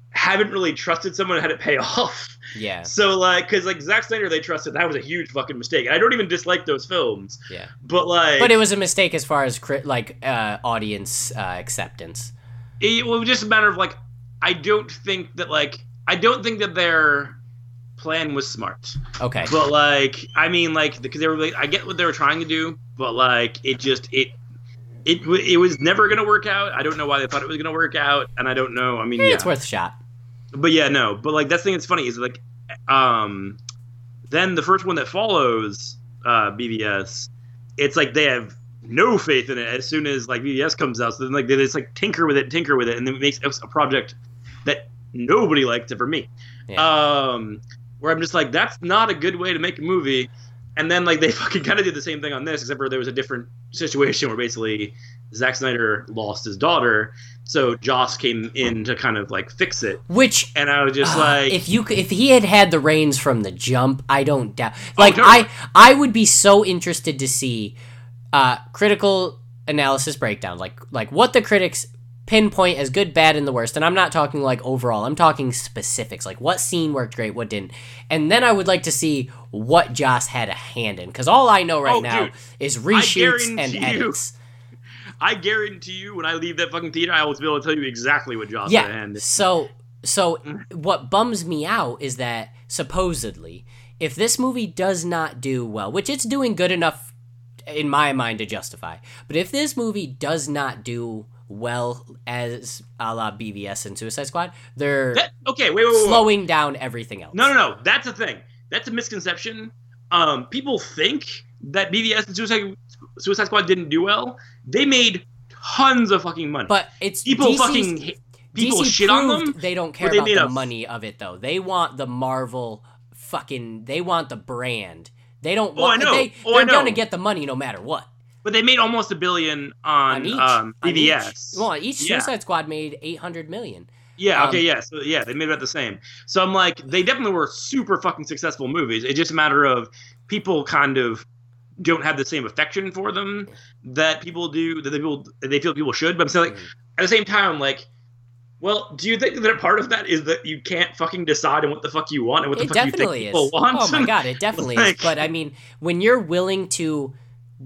haven't really trusted someone had it pay off. Yeah. So like, because like Zack Snyder, they trusted that was a huge fucking mistake. And I don't even dislike those films, Yeah. but like, But it was a mistake as far as cri- like uh, audience uh, acceptance. it was just a matter of like I don't think that like I don't think that their plan was smart. Okay. But like I mean like because they were like, I get what they were trying to do, but like it just it it it was never gonna work out. I don't know why they thought it was gonna work out, and I don't know. I mean, Eh, yeah. It's worth a shot. But yeah, no. But like that's the thing that's funny is like um then the first one that follows uh BVS, it's like they have no faith in it as soon as like BVS comes out. So then like they just like tinker with it, tinker with it, and then it makes a project that nobody liked except for me. Um where I'm just like, that's not a good way to make a movie. And then like they fucking kind of did the same thing on this, except for there was a different situation where basically Zack Snyder lost his daughter, so Joss came in to kind of like fix it. Which And I was just uh, like, if you if he had had the reins from the jump, I don't doubt. Like totally. I I would be so interested to see uh critical analysis breakdown, like like what the critics pinpoint as good, bad, and the worst. And I'm not talking like overall. I'm talking specifics, like what scene worked great, what didn't. And then I would like to see what Joss had a hand in, because all I know right Oh, now dude, is reshoots and edits. I guarantee you, when I leave that fucking theater, I will be able to tell you exactly what Joss yeah. had. So so what bums me out is that supposedly if this movie does not do well, which it's doing good enough in my mind to justify, but if this movie does not do well as a la BVS and Suicide Squad, they're That, okay, wait, wait, wait, wait. slowing down everything else. No, no, no. That's a thing. That's a misconception. Um, people think that BVS and Suicide Suicide Squad didn't do well. They made tons of fucking money. But it's people DC's fucking people DC shit on them. They don't care they about the a- money of it though. They want the Marvel fucking. They want the brand. They don't Oh, want. I know. They, Oh, they're gonna get the money no matter what. But they made almost a billion on, On each, um, on each. Well, each Yeah. Suicide Squad made eight hundred million. Yeah, Um, okay, yeah. So yeah, they made about the same. So I'm like, they definitely were super fucking successful movies. It's just a matter of people kind of don't have the same affection for them that people do that they people that they feel people should. But I'm saying like Mm. at the same time, like well, do you think that a part of that is that you can't fucking decide on what the fuck you want and what the It fuck you definitely think is. people want? Oh my god, it definitely Like- is. But I mean, when you're willing to,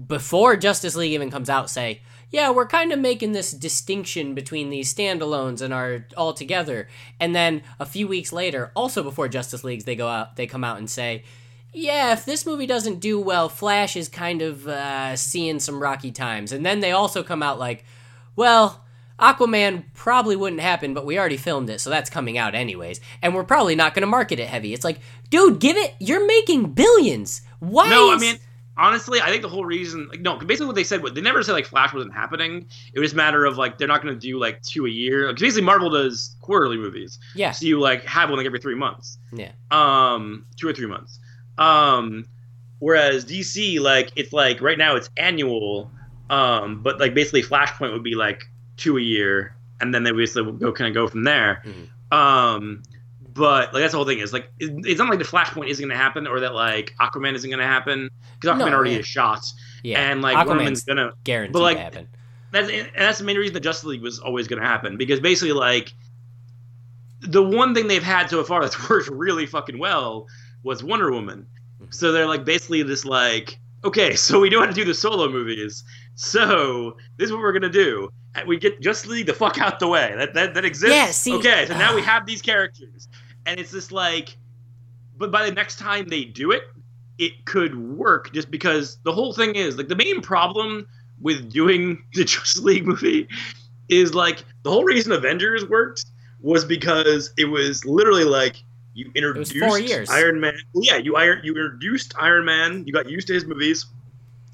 before Justice League even comes out, say, yeah, we're kind of making this distinction between these standalones and are all together, and then a few weeks later, also before Justice Leagues, they go out, they come out and say. Yeah, if this movie doesn't do well, Flash is kind of uh, seeing some rocky times. And then they also come out like, well, Aquaman probably wouldn't happen, but we already filmed it, so that's coming out anyways. And we're probably not going to market it heavy. It's like, dude, give it. You're making billions. Why? No, I mean, honestly, I think the whole reason, like, no, basically what they said, was they never said like Flash wasn't happening. It was a matter of like they're not going to do like two a year. Because basically, Marvel does quarterly movies, yeah, so you like have one like every three months, yeah, um, two or three months. Um, whereas DC, like, it's like right now it's annual, um, but like basically Flashpoint would be like two a year, and then they basically would go kind of go from there. Mhm. Um, but like that's the whole thing is like it, it's not like the Flashpoint isn't going to happen or that like Aquaman isn't going to happen because Aquaman No, already yeah. is shot yeah. and like Aquaman's gonna guarantee but, like, to happen. that's and that's the main reason the Justice League was always going to happen because basically like the one thing they've had so far that's worked really fucking well was Wonder Woman. Mm-hmm. So they're like basically just like, okay, so we know how to do the solo movies. So this is what we're gonna do. We get Justice League the fuck out the way. That that, that exists. Yeah, see- okay, so now we have these characters, and it's just like, but by the next time they do it, it could work just because the whole thing is like the main problem with doing the Justice League movie is like the whole reason Avengers worked was because it was literally like you introduced four years. Iron Man. Yeah, you iron you introduced Iron Man. You got used to his movies.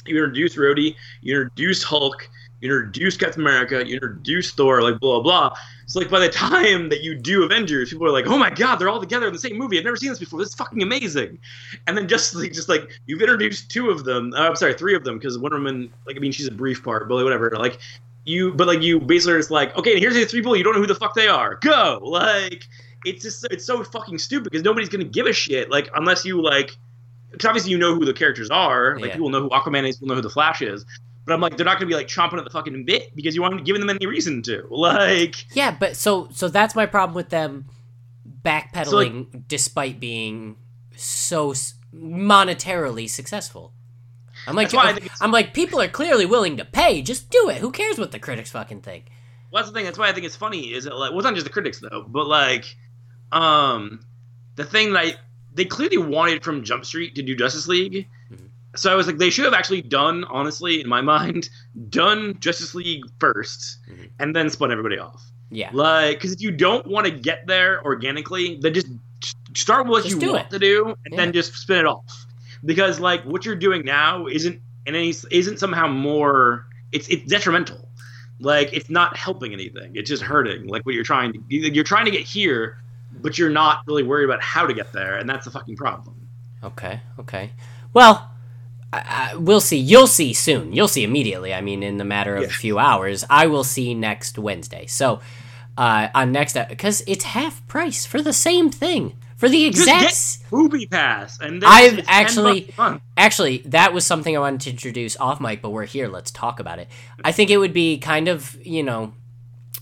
You introduced Rhodey. You introduced Hulk. You introduced Captain America. You introduced Thor. Like blah blah. blah. So like by the time that you do Avengers, people are like, oh my god, they're all together in the same movie. I've never seen this before. This is fucking amazing. And then just like just like you've introduced two of them. Uh, I'm sorry, three of them because Wonder Woman. Like I mean, she's a brief part, but like, whatever. Like you, but like you basically are just like, okay, here's these three people. You don't know who the fuck they are. Go. Like it's just it's so fucking stupid because nobody's gonna give a shit. Like unless you like, because obviously you know who the characters are. Like Yeah. people know who Aquaman is. People know who the Flash is. But I'm like, they're not gonna be like chomping at the fucking bit because you haven't given them any reason to. Like, Yeah, but so so that's my problem with them backpedaling despite being so monetarily successful. I'm like, i'm like, people are clearly willing to pay. Just do it. Who cares what the critics fucking think? Well, that's the thing. That's why I think it's funny. Is it like well, it's not just the critics though, but like, um, the thing that I they clearly wanted from Jump Street to do Justice League. Mhm. So I was like, they should have actually done, honestly, in my mind, done Justice League 1st Mhm. and then spun everybody off. Yeah, Like, because if you don't want to get there organically, then just start with what Just you want it. to do, and Yeah. then just spin it off. Because like what you're doing now isn't and any isn't somehow more. It's it's detrimental. Like it's not helping anything. It's just hurting. Like what you're trying to you're trying to get here, but you're not really worried about how to get there, and that's the fucking problem. Okay, okay. Well, I, I, we'll see. You'll see soon. You'll see immediately. I mean, in the matter of Yeah. a few hours. I will see next Wednesday. So, uh, on next because it's half price for the same thing for the exact. Movie Pass, and I've actually- bucks a month. Actually, that was something I wanted to introduce off mic, but we're here. Let's talk about it. I think it would be kind of you know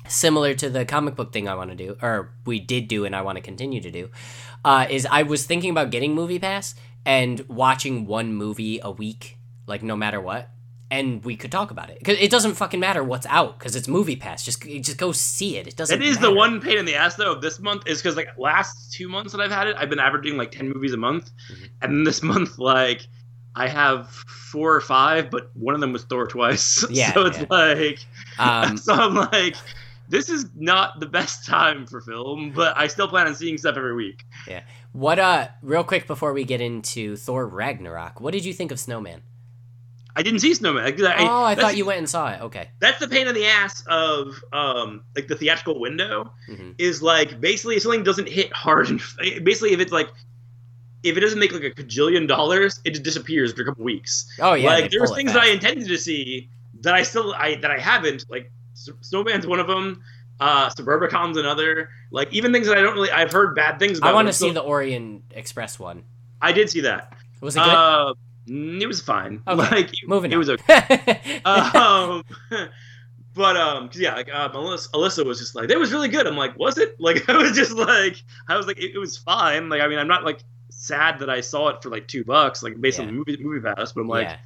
similar to the comic book thing I want to do, or we did do, and I want to continue to do. Uh, is I was thinking about getting Movie Pass and watching one movie a week, like no matter what, and we could talk about it because it doesn't fucking matter what's out because it's Movie Pass. Just just go see it. It doesn't. It is the one pain in the ass though of this month is because like last two months that I've had it, I've been averaging like ten movies a month, Mhm. and this month like I have four or five, but one of them was Thor twice. Yeah, so it's yeah. like Um, so I'm like, this is not the best time for film, but I still plan on seeing stuff every week. Yeah. What uh, real quick before we get into Thor Ragnarok, what did you think of Snowman? I didn't see Snowman. Like, oh, I thought you went and saw it. Okay. That's the pain in the ass of um like the theatrical window. hmm is like basically if something doesn't hit hard and basically if it's like if it doesn't make like a cajillion dollars it just disappears after a couple weeks Oh yeah. like there's things that i intended to see that i still i that i haven't like snowman's one of them uh suburbicon's another like even things that i don't really i've heard bad things about I want to see the Orient Express one. i did see that Was it good? uh it was fine Okay, like it, Moving it on. was okay um, but um, 'cause yeah, like uh, Melissa, Alyssa was just like, "That was really good." I'm like, "Was it?" Like, I was just like, I was like, it, it was fine. Like, I mean, I'm not like sad that I saw it for like two bucks, like based on Yeah. the movie movie pass, but I'm like, yeah,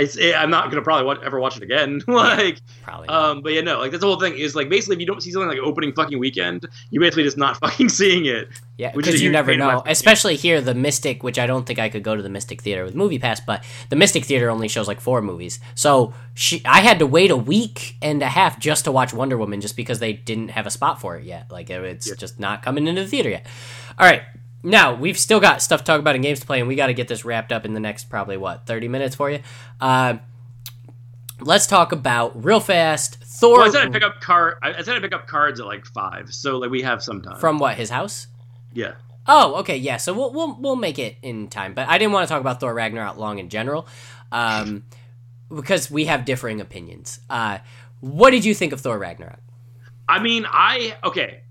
I, I'm not gonna probably watch, ever watch it again. like, probably. Not. um, but yeah, no, like that's the whole thing is like basically if you don't see something like opening fucking weekend, you basically just not fucking seeing it. yeah, which is a because you never pain in my know. Especially here, the Mystic, which I don't think I could go to the Mystic Theater with Movie Pass, but the Mystic Theater only shows like four movies. So she, I had to wait a week and a half just to watch Wonder Woman, just because they didn't have a spot for it yet. Like it- it's Yeah. just not coming into the theater yet. All right. Now we've still got stuff to talk about and games to play, and we got to get this wrapped up in the next probably what thirty minutes for you. Uh, let's talk about real fast Thor Well, I said I pick up car. I I said I pick up cards at like five, so like we have some time. from what his house. yeah. Oh, okay, yeah. So we'll we'll we'll make it in time, but I didn't want to talk about Thor Ragnarok long in general, um, because we have differing opinions. Uh, what did you think of Thor Ragnarok? I mean, I okay.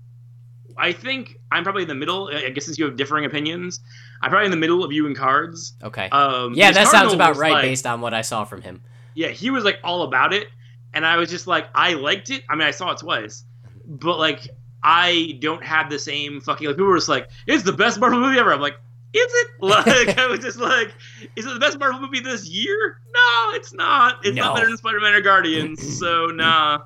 I think I'm probably in the middle. I guess since you have differing opinions, I'm probably in the middle of you and cards. Okay, Um, yeah, that sounds about right like- based on what I saw from him. Yeah, he was like all about it, and I was just like, I liked it. I mean, I saw it twice, but like, I don't have the same fucking like people were just like, it's the best Marvel movie ever. I'm like, is it? Like I was just like, is it the best Marvel movie this year? No, it's not. It's No. not better than Spider Man or Guardians. so nah.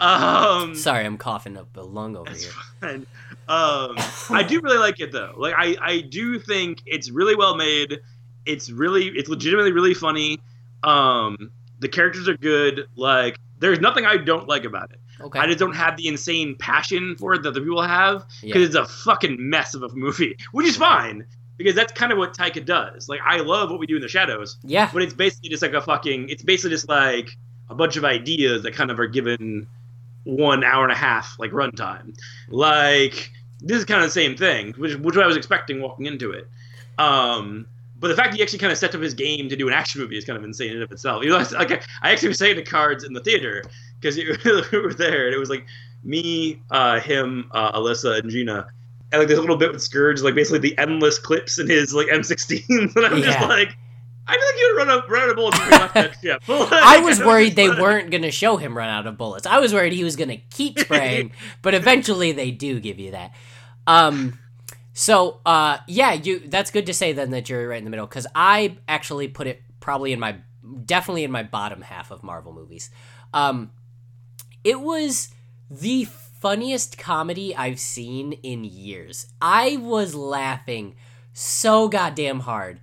Um, Sorry, I'm coughing up a lung over here. fine. Um, I do really like it though. Like I, I do think it's really well made. It's really, it's legitimately really funny. Um, the characters are good. Like there's nothing I don't like about it. Okay. I just don't have the insane passion for it that the people have Yeah. because it's a fucking mess of a movie, which is fine because that's kind of what Taika does. Like I love what we do in the shadows, yeah. but it's basically just like a fucking. It's basically just like a bunch of ideas that kind of are given one hour and a half like runtime. Like this is kind of the same thing, which which I was expecting walking into it. Um, but the fact that he actually kind of set up his game to do an action movie is kind of insane in and of itself. You know, like I actually was saying the cards in the theater because we were there, and it was like me, uh, him, uh, Alyssa, and Gina. And like there's a little bit with Scourge, like basically the endless clips in his like M16s, and I'm just like, I feel like you would run out, run out of bullets if you left that ship. Like, I was worried they weren't going to show him run out of bullets. I was worried he was going to keep spraying, but eventually they do give you that. Um, so uh, yeah, you. That's good to say then that you're right in the middle because I actually put it probably in my definitely in my bottom half of Marvel movies. Um, it was the funniest comedy I've seen in years. I was laughing so goddamn hard.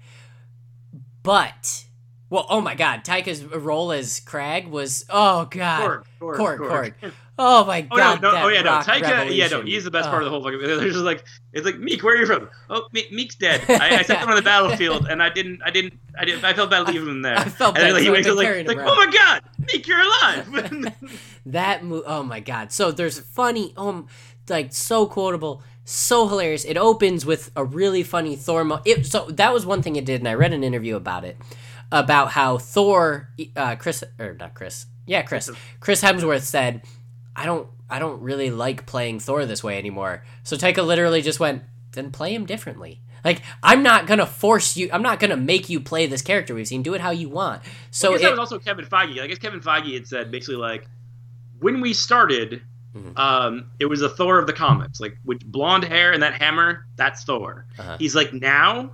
But well, oh my god, Taika's role as Crag was oh god. Korg, Korg, Korg, Korg. Korg. Oh my Oh god. no, no, that oh yeah, no, Taika, yeah, no, he's the best Oh. part of the whole fucking. There's just like, it's like Meek, where are you from? Oh, Me- Meek's dead. I, I sent him on the battlefield, and I didn't, I didn't, I didn't, I felt bad leaving him there. I felt and then, bad, like, he so I wakes up like, like, oh my god, Meek, you're alive. That mo- oh my god. So there's funny um like so quotable, so hilarious. It opens with a really funny Thor mo- it, so that was one thing it did and I read an interview about it about how Thor uh Chris or not Chris. Yeah, Chris. Chris Hemsworth said, "I don't I don't really like playing Thor this way anymore." So Taika literally just went, "Then play him differently." Like I'm not gonna force you. I'm not gonna make you play this character we've seen. Do it how you want. So I guess it, that was also Kevin Feige. I guess Kevin Feige had said basically like, when we started, Mhm. um, it was a Thor of the comics, like with blonde hair and that hammer. That's Thor. Uh-huh. He's like now,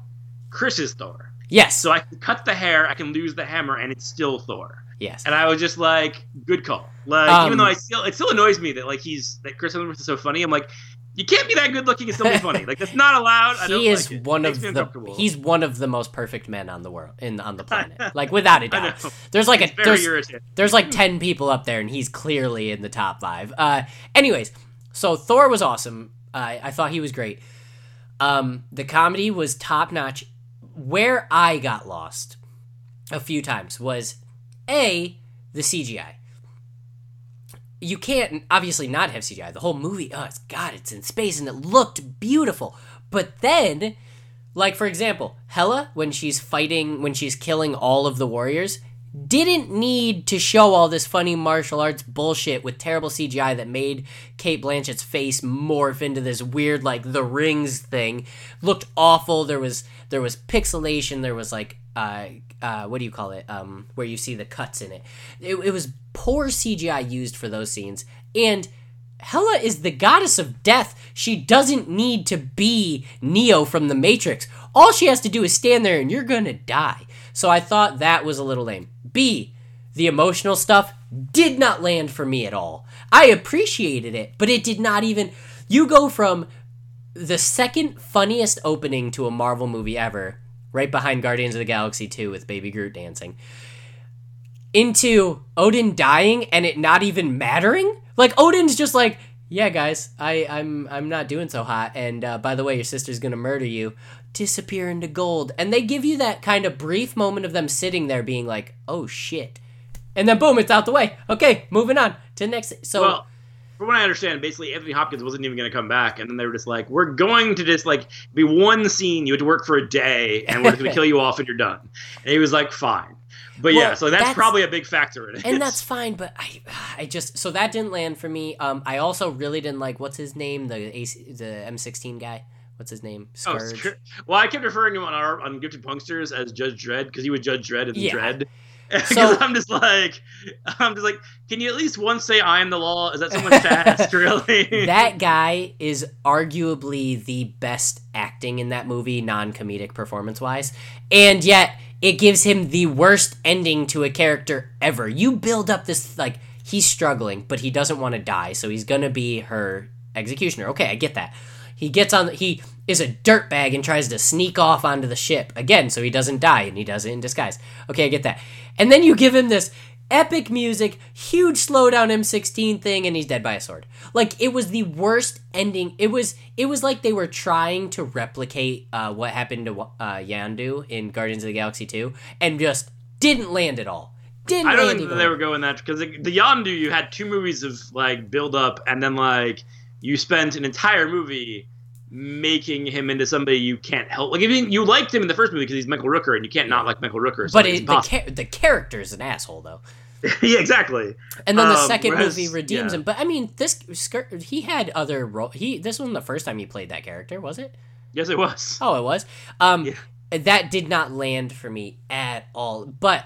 Chris is Thor. Yes, So I can cut the hair, I can lose the hammer, and it's still Thor. yes. And I was just like, good call. Like, Um, even though I still, it still annoys me that like he's that Chris Hemsworth is so funny. I'm like, you can't be that good looking and still be funny. Like that's not allowed. I don't he is like one of the he's one of the most perfect men on the world in on the planet like without a doubt there's like It's a very there's, there's like 10 people up there and he's clearly in the top five uh anyways so thor was awesome i i thought he was great um the comedy was top notch where i got lost a few times was a the cgi you can't obviously not have CGI. The whole movie, oh, it's God, it's in space and it looked beautiful. But then, like for example, Hela when she's fighting, when she's killing all of the warriors, didn't need to show all this funny martial arts bullshit with terrible CGI that made Cate Blanchett's face morph into this weird like the rings thing. Looked awful. There was there was pixelation. There was like uh uh what do you call it? Um where you see the cuts in it. It, it was poor CGI used for those scenes and Hela is the goddess of death. She doesn't need to be Neo from the Matrix. All she has to do is stand there and you're gonna die. So I thought that was a little lame. B, the emotional stuff did not land for me at all. I appreciated it, but it did not even. You go from the second funniest opening to a Marvel movie ever, right behind Guardians of the Galaxy 2 with Baby Groot dancing, into Odin dying and it not even mattering. Like Odin's just like, yeah, guys, I, I'm I'm not doing so hot, and uh, by the way, your sister's gonna murder you. Disappear into gold, and they give you that kind of brief moment of them sitting there being like, oh shit, and then boom, it's out the way. Okay, moving on to next. So well, from what I understand, basically Anthony Hopkins wasn't even going to come back, and then they were just like, "We're going to just like be one scene. You had to work for a day, and we're going to kill you off, and you're done." And he was like, "Fine." But yeah, so that's, that's- probably a big factor in it. and that's fine but i i just so that didn't land for me um i also really didn't like what's his name the AC, the m16 guy what's his name Oh, Scourge. sure. Well, I kept referring to him on our on Gifted Punksters as Judge Dredd because he would Judge Dredd in Yeah. Dredd. Because So- I'm just like, I'm just like, can you at least once say I am the law? Is that so much to ask, really? that guy is arguably the best acting in that movie, non comedic performance wise. And yet, it gives him the worst ending to a character ever. You build up this, like, he's struggling, but he doesn't want to die, so he's gonna be her executioner. Okay, I get that. He gets on, he is a dirtbag and tries to sneak off onto the ship again, so he doesn't die, and he does it in disguise. Okay, I get that. And then you give him this epic music, huge slowdown M16 thing, and he's dead by a sword. Like it was the worst ending. It was it was like they were trying to replicate uh, what happened to uh, Yondu in Guardians of the Galaxy 2, and just didn't land at all. Didn't I don't think that they were going that because the, the Yondu, you had two movies of like build up, and then like you spent an entire movie making him into somebody you can't help. Like, I mean, you liked him in the first movie because he's Michael Rooker, and you can't not like Michael Rooker. So But it, the, the character's an asshole though. yeah, exactly. And then the Um, second whereas- movie redeems yeah. him. But I mean, this he had other role. He this wasn't the first time he played that character, was it? Yes, it was. Oh, it was. Um, Yeah. that did not land for me at all. But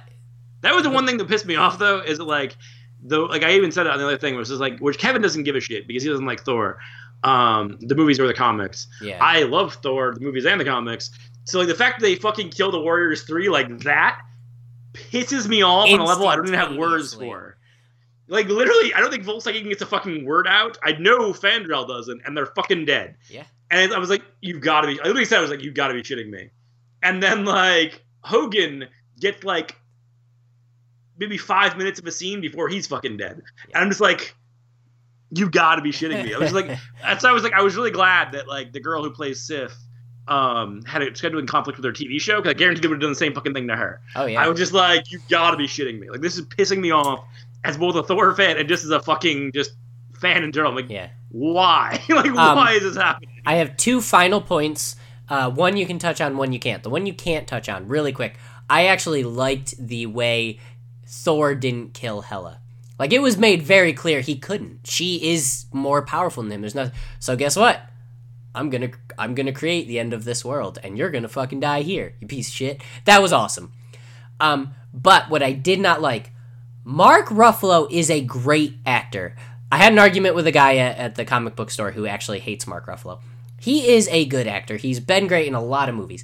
That was the one thing that pissed me off, though, is like, though, like I even said it on the other thing, which is like, which Kevin doesn't give a shit because he doesn't like Thor, um, the movies or the comics. yeah, I love Thor, the movies and the comics. So like the fact that they fucking kill the Warriors three like that pisses me off on a level I don't even have words for. Like literally, I don't think Volstagg gets a fucking word out. I know Fandral doesn't, and they're fucking dead. Yeah. And I was like, "You've got to be." I literally said, "I was like, you've got to be shitting me." And then like Hogun gets like maybe five minutes of a scene before he's fucking dead, and I'm just like, "You got to be shitting me." I was like, that's I was like, I was really glad that like the girl who plays Sif um had a scheduling conflict with her TV show because I guarantee they would have done the same fucking thing to her. oh yeah. I was just like, you gotta be shitting me. Like this is pissing me off as both a Thor fan and just as a fucking just fan in general. I'm like, yeah. why? like Um, why is this happening? I have two final points. Uh, one you can touch on, one you can't. The one you can't touch on, really quick. I actually liked the way Thor didn't kill Hela. Like it was made very clear he couldn't. She is more powerful than him. There's nothing. So guess what? I'm gonna I'm gonna create the end of this world, and you're gonna fucking die here, you piece of shit. That was awesome. Um, but what I did not like, Mark Ruffalo is a great actor. I had an argument with a guy at, at the comic book store who actually hates Mark Ruffalo. He is a good actor. He's been great in a lot of movies.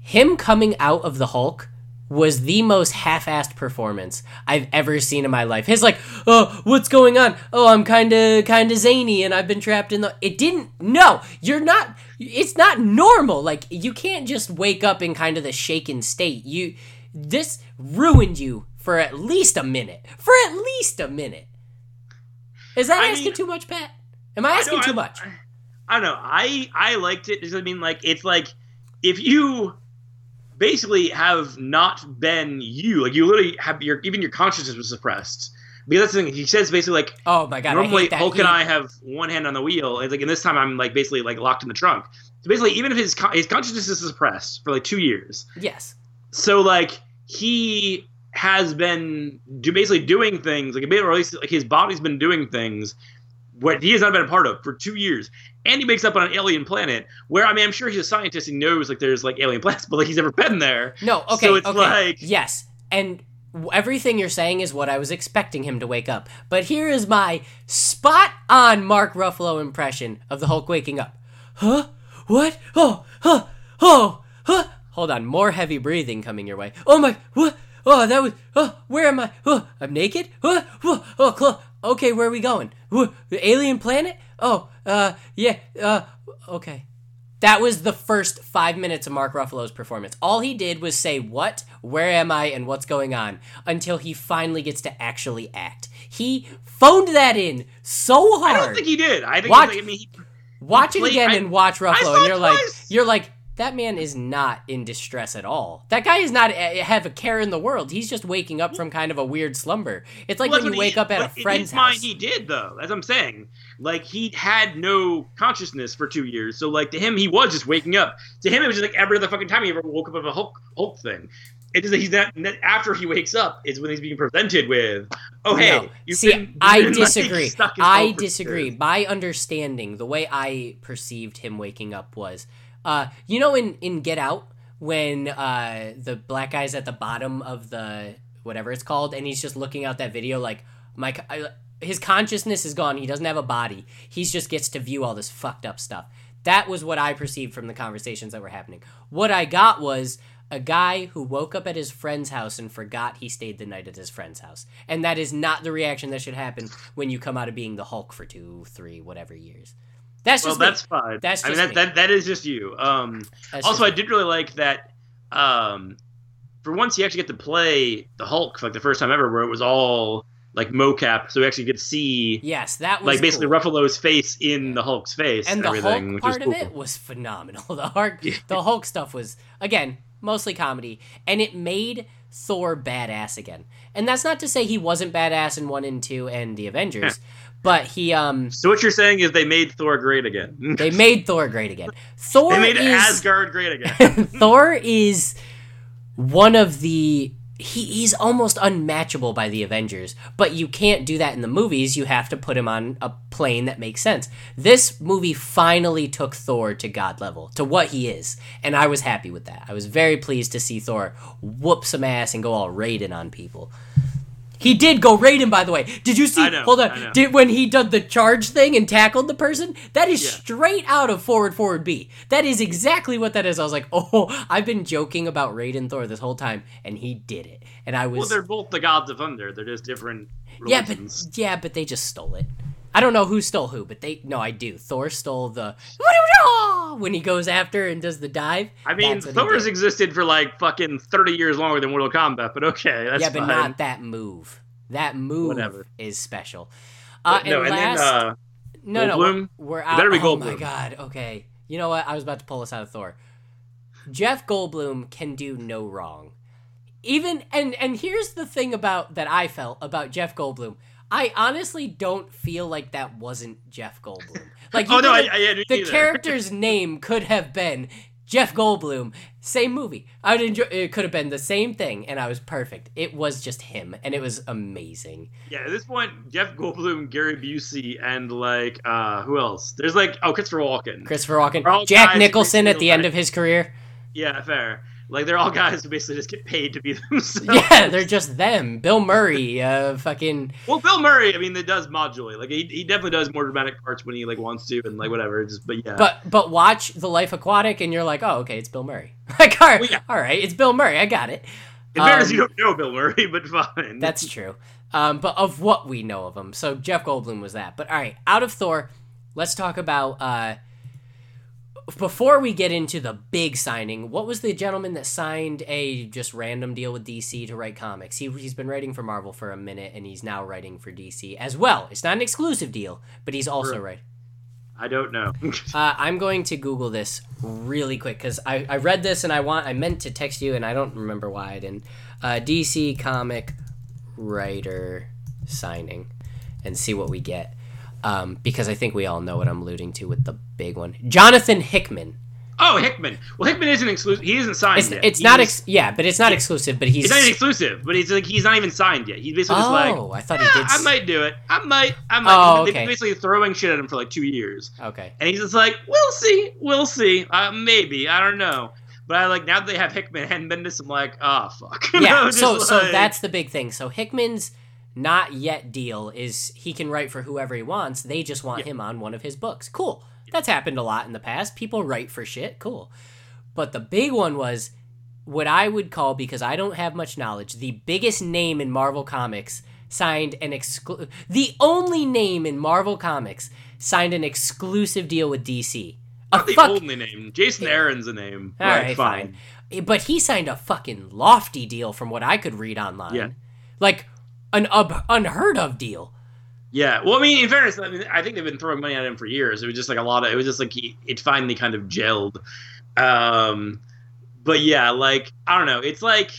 Him coming out of the Hulk was the most half-assed performance I've ever seen in my life. His like, oh, what's going on? Oh, I'm kind of kind of zany, and I've been trapped in the. It didn't. No, you're not. It's not normal. Like you can't just wake up in kind of the shaken state. You, this ruined you for at least a minute. For at least a minute. Is that I asking mean- too much, Pat? Am I I asking know, too I- much? I, I don't know. I I liked it I mean, like, it's like if you basically have not been you, like you literally have your even your consciousness was suppressed. Because that's the thing. He says basically like Oh my god! I normally. Hulk and I have one hand on the wheel. It's like, and this time I'm like basically like locked in the trunk. So basically, even if his his consciousness is suppressed for like two years, Yes. so like he has been do basically doing things like or at least like his body's been doing things what he has not been a part of for two years. And he wakes up on an alien planet where I mean I'm sure he's a scientist. He knows like there's like alien planets, but like he's never been there. No, okay, So it's okay. like- yes, and everything you're saying is what I was expecting him to wake up. But here is my spot on Mark Ruffalo impression of the Hulk waking up. Huh? What? Oh, huh, oh, huh. Hold on, more heavy breathing coming your way. Oh my, what? Oh, that was. Oh, where am I? Oh, I'm naked. Oh, oh, oh, clo- okay, where are we going? The alien planet? Oh, uh, yeah, uh, okay. That was the first five minutes of Mark Ruffalo's performance. All he did was say, What? Where am I? And what's going on? Until he finally gets to actually act. He phoned that in so hard. I don't think he did. I think Watch- I mean he, watch it played- again I- and watch Ruffalo, and you're like, you're like, that man is not in distress at all. That guy is not uh, have a care in the world. He's just waking up from kind of a weird slumber. It's like Well, when you wake he- up at a but in friend's his mind, he did though. As I'm saying, like he had no consciousness for two years. So like to him, he was just waking up. To him, it was just like every other fucking time he ever woke up of a Hulk Hulk thing. It's just that he's not. that After he wakes up, is when he's being presented with, "Oh hey, No. See, been- I been, like, disagree. stuck I disagree. years." My understanding, the way I perceived him waking up was, uh, you know, in in Get Out when uh the black guy's at the bottom of the whatever it's called, and he's just looking out that video like my his consciousness is gone. He doesn't have a body. He just gets to view all this fucked up stuff. That was what I perceived from the conversations that were happening. What I got was a guy who woke up at his friend's house and forgot he stayed the night at his friend's house. And that is not the reaction that should happen when you come out of being the Hulk for two, three, whatever years. That's well, just me. that's fine. That's I mean, that, me. that that is just you. Um, That's also, I did really like that. Um, for once, you actually get to play the Hulk for like the first time ever, where it was all like mocap, so we actually get to see yes, that was like basically cool. Ruffalo's face in the Hulk's face and and, the everything, Hulk which part cool. of it was phenomenal. The Hulk, the Hulk stuff was again mostly comedy, and it made Thor badass again. And that's not to say he wasn't badass in one and two and the Avengers, but he um So what you're saying is they made Thor great again. they made Thor great again. Thor they made is Asgard great again. Thor is one of the he, he's almost unmatchable by the Avengers, but you can't do that in the movies. You have to put him on a plane that makes sense. This movie finally took Thor to God level, to what he is, and I was happy with that. I was very pleased to see Thor whoop some ass and go all raiding on people. He did go raiding, by the way. Did you see? Know, hold on. Did when he did the charge thing and tackled the person? That is Yeah. straight out of Forward Forward B. That is exactly what that is. I was like, oh, I've been joking about Raiden Thor this whole time, and he did it. And I was, well, they're both the gods of thunder. They're just different yeah, but yeah, but they just stole it. I don't know who stole who, but they no, I do. Thor stole the when he goes after and does the dive. I mean, that's what he Thor's existed for like fucking 30 years longer than Mortal Kombat, but okay, that's yeah, but fine. not that move. That move Whatever. is special. Uh, no, and and last, then uh, No, no, Goldblum? we're, we're out. better be oh my god. Okay. You know what? I was about to pull us out of Thor. Jeff Goldblum can do no wrong. Even and and here's the thing about that I felt about Jeff Goldblum. I honestly don't feel like that wasn't Jeff Goldblum. Like oh no, I, I, the neither. character's name could have been Jeff Goldblum. Same movie. I would enjoy. It could have been the same thing, and I was perfect. It was just him, and it was amazing. Yeah, at this point, Jeff Goldblum, Gary Busey, and like uh who else? There's like oh Christopher Walken. Christopher Walken, Jack Nicholson at the end of his career. Yeah, fair. Like they're all guys who basically just get paid to be themselves. Yeah, they're just them. Bill Murray, uh, fucking. Well, Bill Murray, I mean, it does modulate. Like he, he definitely does more dramatic parts when he like wants to, and like whatever. Just but yeah. But but watch The Life Aquatic, and you're like, oh, okay, it's Bill Murray. Like, all right, Well, yeah. all right, it's Bill Murray. I got it. in fairness, um, you don't know Bill Murray, but fine. That's true. Um, but of what we know of him, so Jeff Goldblum was that. But all right, out of Thor, let's talk about. Uh, before we get into the big signing, what was the gentleman that signed a just random deal with DC to write comics? He, he's been writing for Marvel for a minute, and he's now writing for DC as well. It's not an exclusive deal, but he's also True. writing. I don't know. Uh, I'm going to Google this really quick because I, I read this and I want I meant to text you and I don't remember why I didn't. Uh, DC comic writer signing and see what we get um, because I think we all know what I'm alluding to with the big one. Jonathan Hickman. oh, Hickman. Well, Hickman isn't exclusive. He isn't signed It's, yet. it's not ex- yeah, but it's not exclusive. But he's He's not even exclusive, but he's like he's not even signed yet. He's basically just like, oh, I thought he did. I might do it. I might. I might. Oh, They've okay. been basically throwing shit at him for like two years, Okay. and he's just like, "We'll see. We'll see. Uh, maybe. I don't know." But I like now that they have Hickman and Bendis, I'm like, "Ah, fuck." Yeah so so that's the big thing so hickman's not yet deal is he can write for whoever he wants they just want him on one of his books cool that's happened a lot in the past people write for shit cool but the big one was what i would call because i don't have much knowledge the biggest name in marvel comics signed an exclu- the only name in marvel comics signed an exclusive deal with dc a not the fuck only name. Jason Aaron's a name. all Right, right, fine. But he signed a fucking lofty deal from what I could read online. Yeah. Like anub- unheard of deal. Yeah. Well, I mean, in fairness, I mean, I think they've been throwing money at him for years. It was just like a lot of. It was just like he, it finally kind of gelled. Um, but yeah, like I don't know. It's like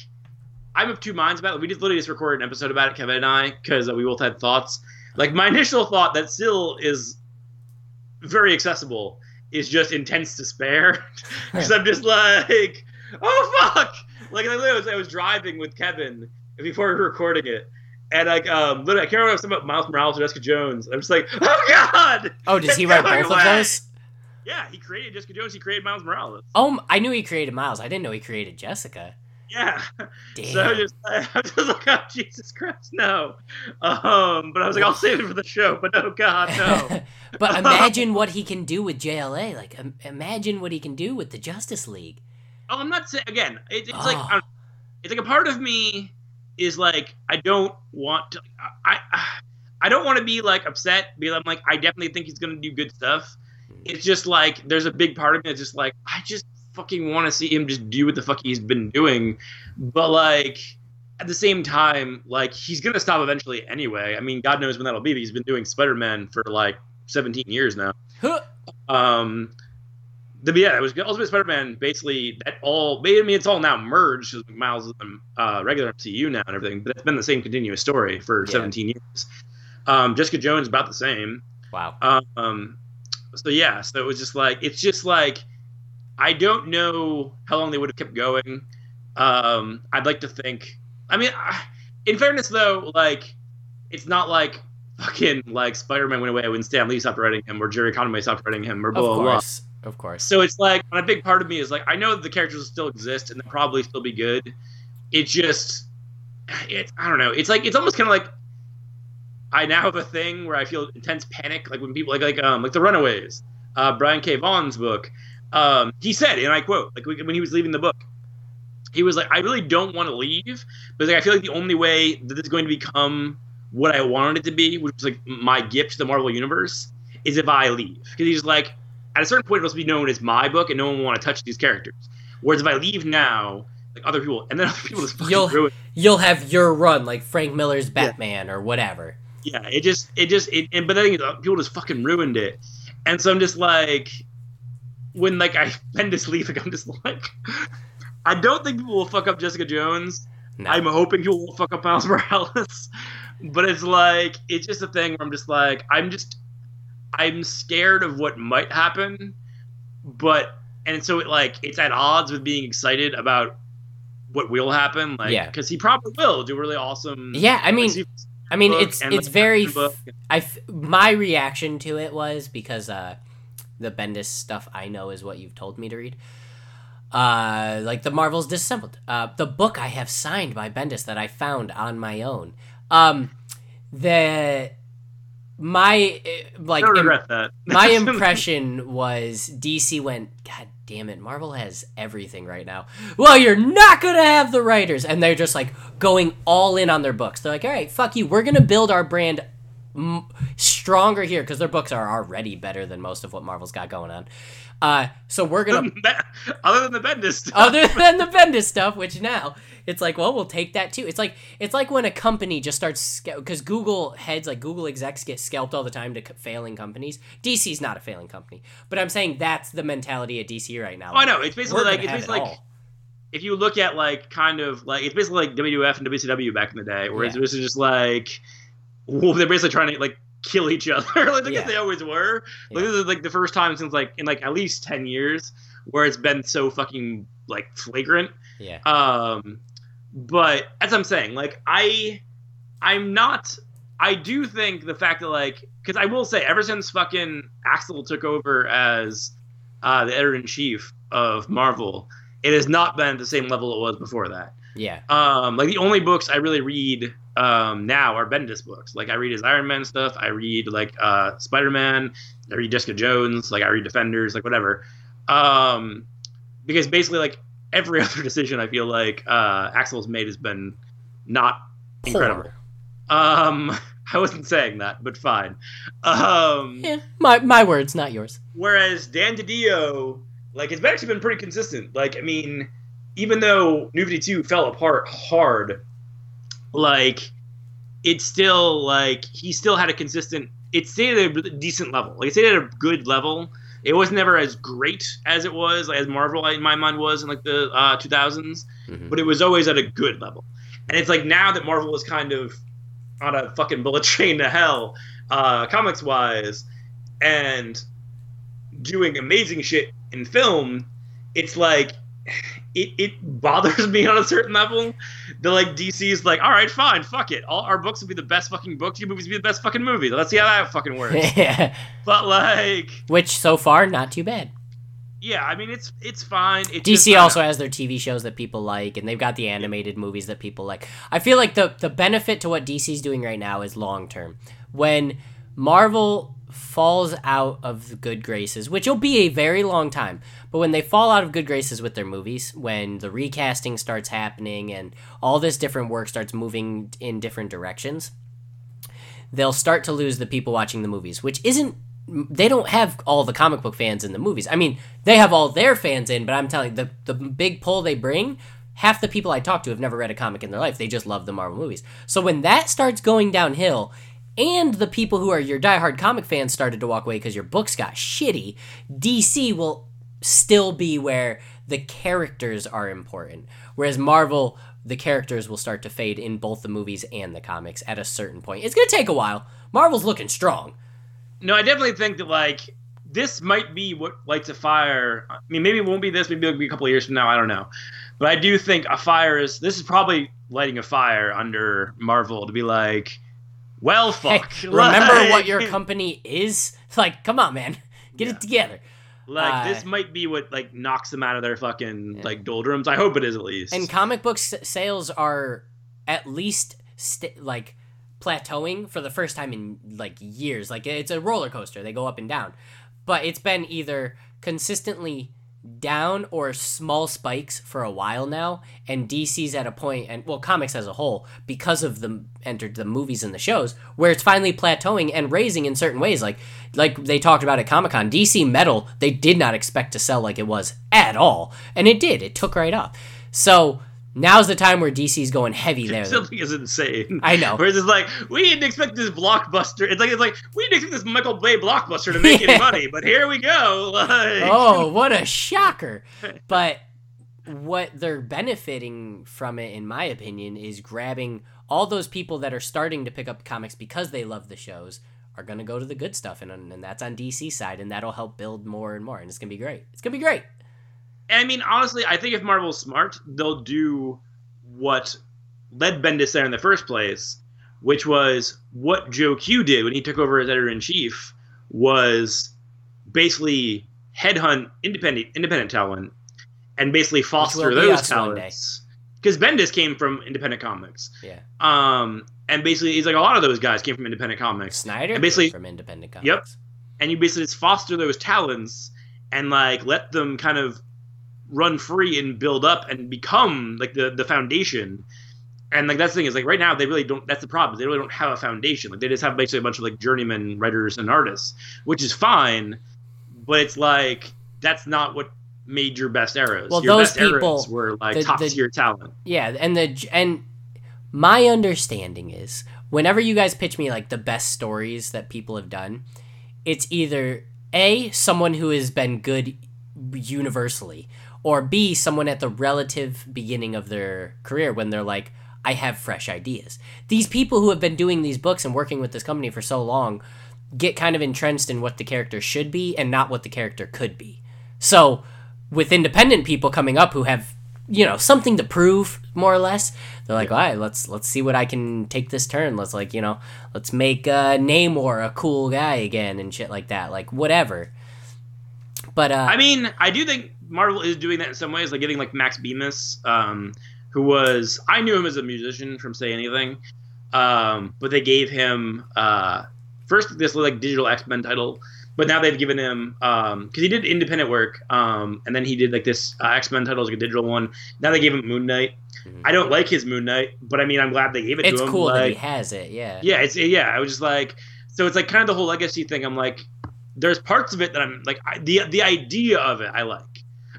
I'm of two minds about it. We just literally just recorded an episode about it, Kevin and I, because uh, we both had thoughts. Like my initial thought that still is very accessible is just intense despair. Because I'm just like, oh fuck! Like I literally was, I was driving with Kevin before we were recording it, and like um, literally I can't remember something about Miles Morales or Jessica Jones. I'm just like, oh god! Oh, does he write both of those? Yeah, he created Jessica Jones. He created Miles Morales. Oh, I knew he created Miles. I didn't know he created Jessica. Yeah. Damn. So just I was just like, oh Jesus Christ, no. Um, but I was like, I'll save it for the show. But oh God, no. but imagine what he can do with JLA. Like, im- imagine what he can do with the Justice League. oh, I'm not saying again. It, it's like Oh. I don't- it's like a part of me is like I don't want to. I I, don't want to be like upset because I'm like I definitely think he's gonna do good stuff. It's just like there's a big part of me that's just like I just fucking want to see him just do what the fuck he's been doing, but like at the same time, like he's gonna stop eventually anyway. I mean, God knows when that'll be. But he's been doing Spider Man for like 17 years now. Huh. Um, the yeah, it was Ultimate Spider-Man. Basically, that all. I mean, it's all now merged. because Miles is uh, regular MCU now and everything, but it's been the same continuous story for Yeah. 17 years. Um, Jessica Jones about the same. Wow. Um, so yeah, so it was just like it's just like I don't know how long they would have kept going. Um, I'd like to think. I mean, I- in fairness though, like it's not like fucking like Spider-Man went away when Stan Lee stopped writing him or Jerry Conway stopped writing him or blah blah blah. Of course. So it's like, a big part of me is like, I know the characters will still exist and they'll probably still be good. It just, it's I don't know. It's like it's almost kind of like I now have a thing where I feel intense panic, like when people like like um like the Runaways, uh, Brian K. Vaughan's book. Um, he said, and I quote, like when he was leaving the book, he was like, I really don't want to leave, but like I feel like the only way that it's going to become what I wanted it to be, which was like my gift to the Marvel universe, is if I leave. Because he's like, at a certain point, it'll be known as my book, and no one will want to touch these characters. Whereas if I leave now, like other people, and then other people just fucking You'll- ruin. You'll have your run like Frank Miller's Batman or whatever. Yeah, it just, it just, it, and but then people just fucking ruined it, and so I'm just like, when like I Bendis leave, like I'm just like, I don't think people will fuck up Jessica Jones. No. I'm hoping people will fuck up Miles Morales, but it's like it's just a thing where I'm just like I'm just I'm scared of what might happen, but and so it like it's at odds with being excited about what will happen, like Yeah. because he probably will do really awesome. yeah, I mean, like, I mean, it's it's like, very. I my reaction to it was because uh, the Bendis stuff I know is what you've told me to read. Uh, like the Marvels disassembled. Uh, the book I have signed by Bendis that I found on my own. Um, the my uh, like I don't im- that. my impression was DC went, God damn it, Marvel has everything right now. Well, you're not gonna have the writers, and they're just like going all in on their books. They're like, all right, fuck you, we're gonna build our brand m- stronger here because their books are already better than most of what Marvel's got going on. Uh, so we're gonna Other than the Bendis stuff. other than the Bendis stuff, which now it's like, well, we'll take that too. It's like it's like when a company just starts because Google heads, like Google execs, get scalped all the time to failing companies. DC's not a failing company, but I'm saying that's the mentality at DC right now. Oh, I know. It's basically like it's basically it like all. if you look at like kind of like it's basically like WWF and WCW back in the day, where Yeah. this is just like well, they're basically trying to like kill each other, like Yeah. they always were. Like, Yeah. this is like the first time since like in like at least ten years where it's been so fucking like flagrant. yeah, Um, but as I'm saying, like I, I'm not. I do think the fact that like, because I will say, ever since fucking Axel took over as uh, the editor in chief of Marvel, it has not been at the same level it was before that. yeah, Um, like the only books I really read um, now are Bendis books. Like I read his Iron Man stuff. I read like uh, Spider Man. I read Jessica Jones. Like I read Defenders. Like whatever. Um, because basically, like every other decision, I feel like uh, Axel's made has been not incredible. Um, I wasn't saying that, but fine. Um, Yeah, my my words, not yours. Whereas Dan DiDio, like, it's actually been pretty consistent. Like, I mean, even though New 52 fell apart hard, like, it's still, like, he still had a consistent, it stayed at a decent level. Like, it stayed at a good level. It was never as great as it was, as Marvel, in my mind, was in, like, the uh, 2000s, Mhm. but it was always at a good level. And it's like now that Marvel is kind of on a fucking bullet train to hell, uh, comics wise, and doing amazing shit in film, it's like it, it bothers me on a certain level. The like DC's like, all right, fine, fuck it. All our books will be the best fucking books. Your movies will be the best fucking movies. Let's see how that fucking works. yeah, but like, which so far not too bad. Yeah, I mean it's it's fine. It's DC also has their TV shows that people like, and they've got the animated movies that people like. I feel like the the benefit to what DC's doing right now is long term. When Marvel falls out of good graces, which will be a very long time, but when they fall out of good graces with their movies, when the recasting starts happening and all this different work starts moving in different directions, they'll start to lose the people watching the movies, which isn't they don't have all the comic book fans in the movies. I mean, they have all their fans in, but I'm telling you, the the big pull they bring, half the people I talk to have never read a comic in their life. They just love the Marvel movies. So when that starts going downhill, and the people who are your diehard comic fans started to walk away because your books got shitty, DC will still be where the characters are important. Whereas Marvel, the characters will start to fade in both the movies and the comics at a certain point. It's gonna take a while. Marvel's looking strong. No, I definitely think that like this might be what lights a fire. I mean, maybe it won't be this. Maybe it'll be a couple years from now. I don't know. But I do think a fire is. This is probably lighting a fire under Marvel to be like, well, fuck. Remember like, what your company is? Like, come on, man, get Yeah. it together. Like uh, this might be what like knocks them out of their fucking like doldrums. I hope it is at least. And comic book s- sales are at least st- like plateauing for the first time in like years. Like it's a roller coaster; they go up and down. But it's been either consistently down or small spikes for a while now, and DC's at a point, and well, comics as a whole, because of the entered the movies and the shows, where it's finally plateauing and raising in certain ways. Like like they talked about at Comic Con, DC Metal they did not expect to sell like it was at all, and it did. It took right off. So now's the time where DC's going heavy there. Something is insane. I know. Whereas it's like we didn't expect this blockbuster. It's like it's like we didn't expect this Michael Bay blockbuster to make Yeah. any money, but here we go. Like, oh, what a shocker! But what they're benefiting from it, in my opinion, is grabbing all those people that are starting to pick up comics because they love the shows are going to go to the good stuff, and and that's on DC side, and that'll help build more and more, and it's gonna be great. It's gonna be great. I mean, honestly, I think if Marvel's smart, they'll do what led Bendis there in the first place, which was what Joe Q did when he took over as editor in chief, was basically headhunt independent independent talent and basically foster those us one day. talents. Because Bendis came from independent comics, Yeah, um, and basically he's like a lot of those guys came from independent comics. Snyder And basically- came from independent comics. Yep. and you basically just foster those talents and like let them kind of run free and build up and become like the the foundation. And like that's the thing is like right now they really don't that's the problem they really don't have a foundation. Like they just have basically a bunch of like journeyman writers and artists which is fine but it's like that's not what made your best arrows. Well, your those best eras people- were like the- top the- tier talent. Yeah, and the and my understanding is whenever you guys pitch me like the best stories that people have done, it's either A, someone who has been good universally, or B, someone at the relative beginning of their career when they're like, I have fresh ideas. These people who have been doing these books and working with this company for so long get kind of entrenched in what the character should be and not what the character could be. So, with independent people coming up who have, you know, something to prove more or less, they're like, "All right, let's let's see what I can take this turn. Let's like, you know, let's make uh, Namor a cool guy again and shit like that. Like whatever." But uh I mean, I do think Marvel is doing that in some ways, like getting like Max Bemis, um, who was I knew him as a musician from Say Anything, um, but they gave him uh, first this like digital X Men title, but now they've given him because he did independent work, um, and then he did like this uh, X Men title, like a digital one. Now they gave him Moon Knight. Mhm. I don't like his Moon Knight, but I mean, I'm glad they gave it it's to him. cool that he has it. Yeah. yeah, it's yeah. I was just like, so it's like kind of the whole legacy thing. I'm like, there's parts of it that I'm like, I, the the idea of it I like,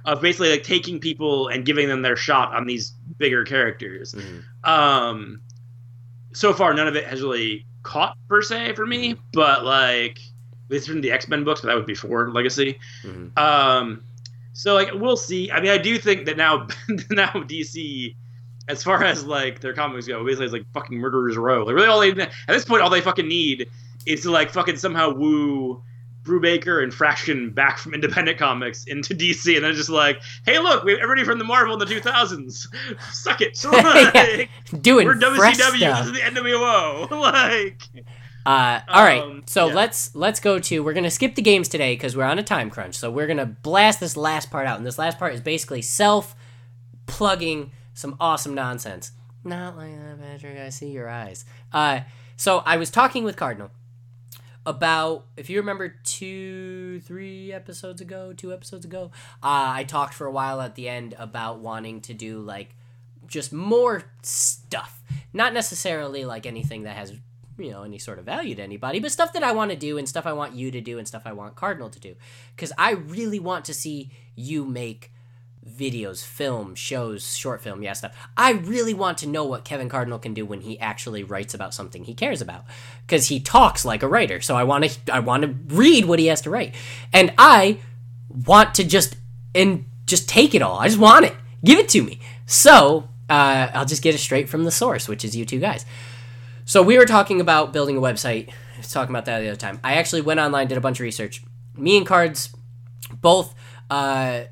of basically like taking people and giving them their shot on these bigger characters. Mhm. Um, so far none of it has really caught per se for me, but like this from the X Men books, but that was before Legacy. Mhm. Um, so like we'll see. I mean, I do think that now now DC, as far as like their comics go, basically it's like fucking murderers row. Like really, all they at this point all they fucking need is to like fucking somehow woo. Brubaker and Fraction back from independent comics into DC, and then just like, hey, look, we have everybody from the Marvel in the 2000s. Suck it. So, like, Doing we're WCW. stuff. This is the NWO. like, Uh, all right, Um, so yeah. let's let's go to. We're gonna skip the games today because we're on a time crunch. So we're gonna blast this last part out, and this last part is basically self plugging some awesome nonsense. Not like that, Patrick. I see your eyes. Uh, so I was talking with Cardinal about if you remember two three episodes ago two episodes ago uh, i talked for a while at the end about wanting to do like just more stuff. Not necessarily like anything that has you know any sort of value to anybody but stuff that i want to do and stuff i want you to do and stuff i want cardinal to do. Because i really want to see you make videos, film, shows, short film, yeah, stuff. I really want to know what Kevin Cardinal can do when he actually writes about something he cares about because he talks like a writer. So I want to I want to read what he has to write. And I want to just and just take it all. I just want it. Give it to me. So, uh, I'll just get it straight from the source, which is you two guys. So we were talking about building a website. I was talking about that the other time. I actually went online, did a bunch of research. Me and Cards both uh,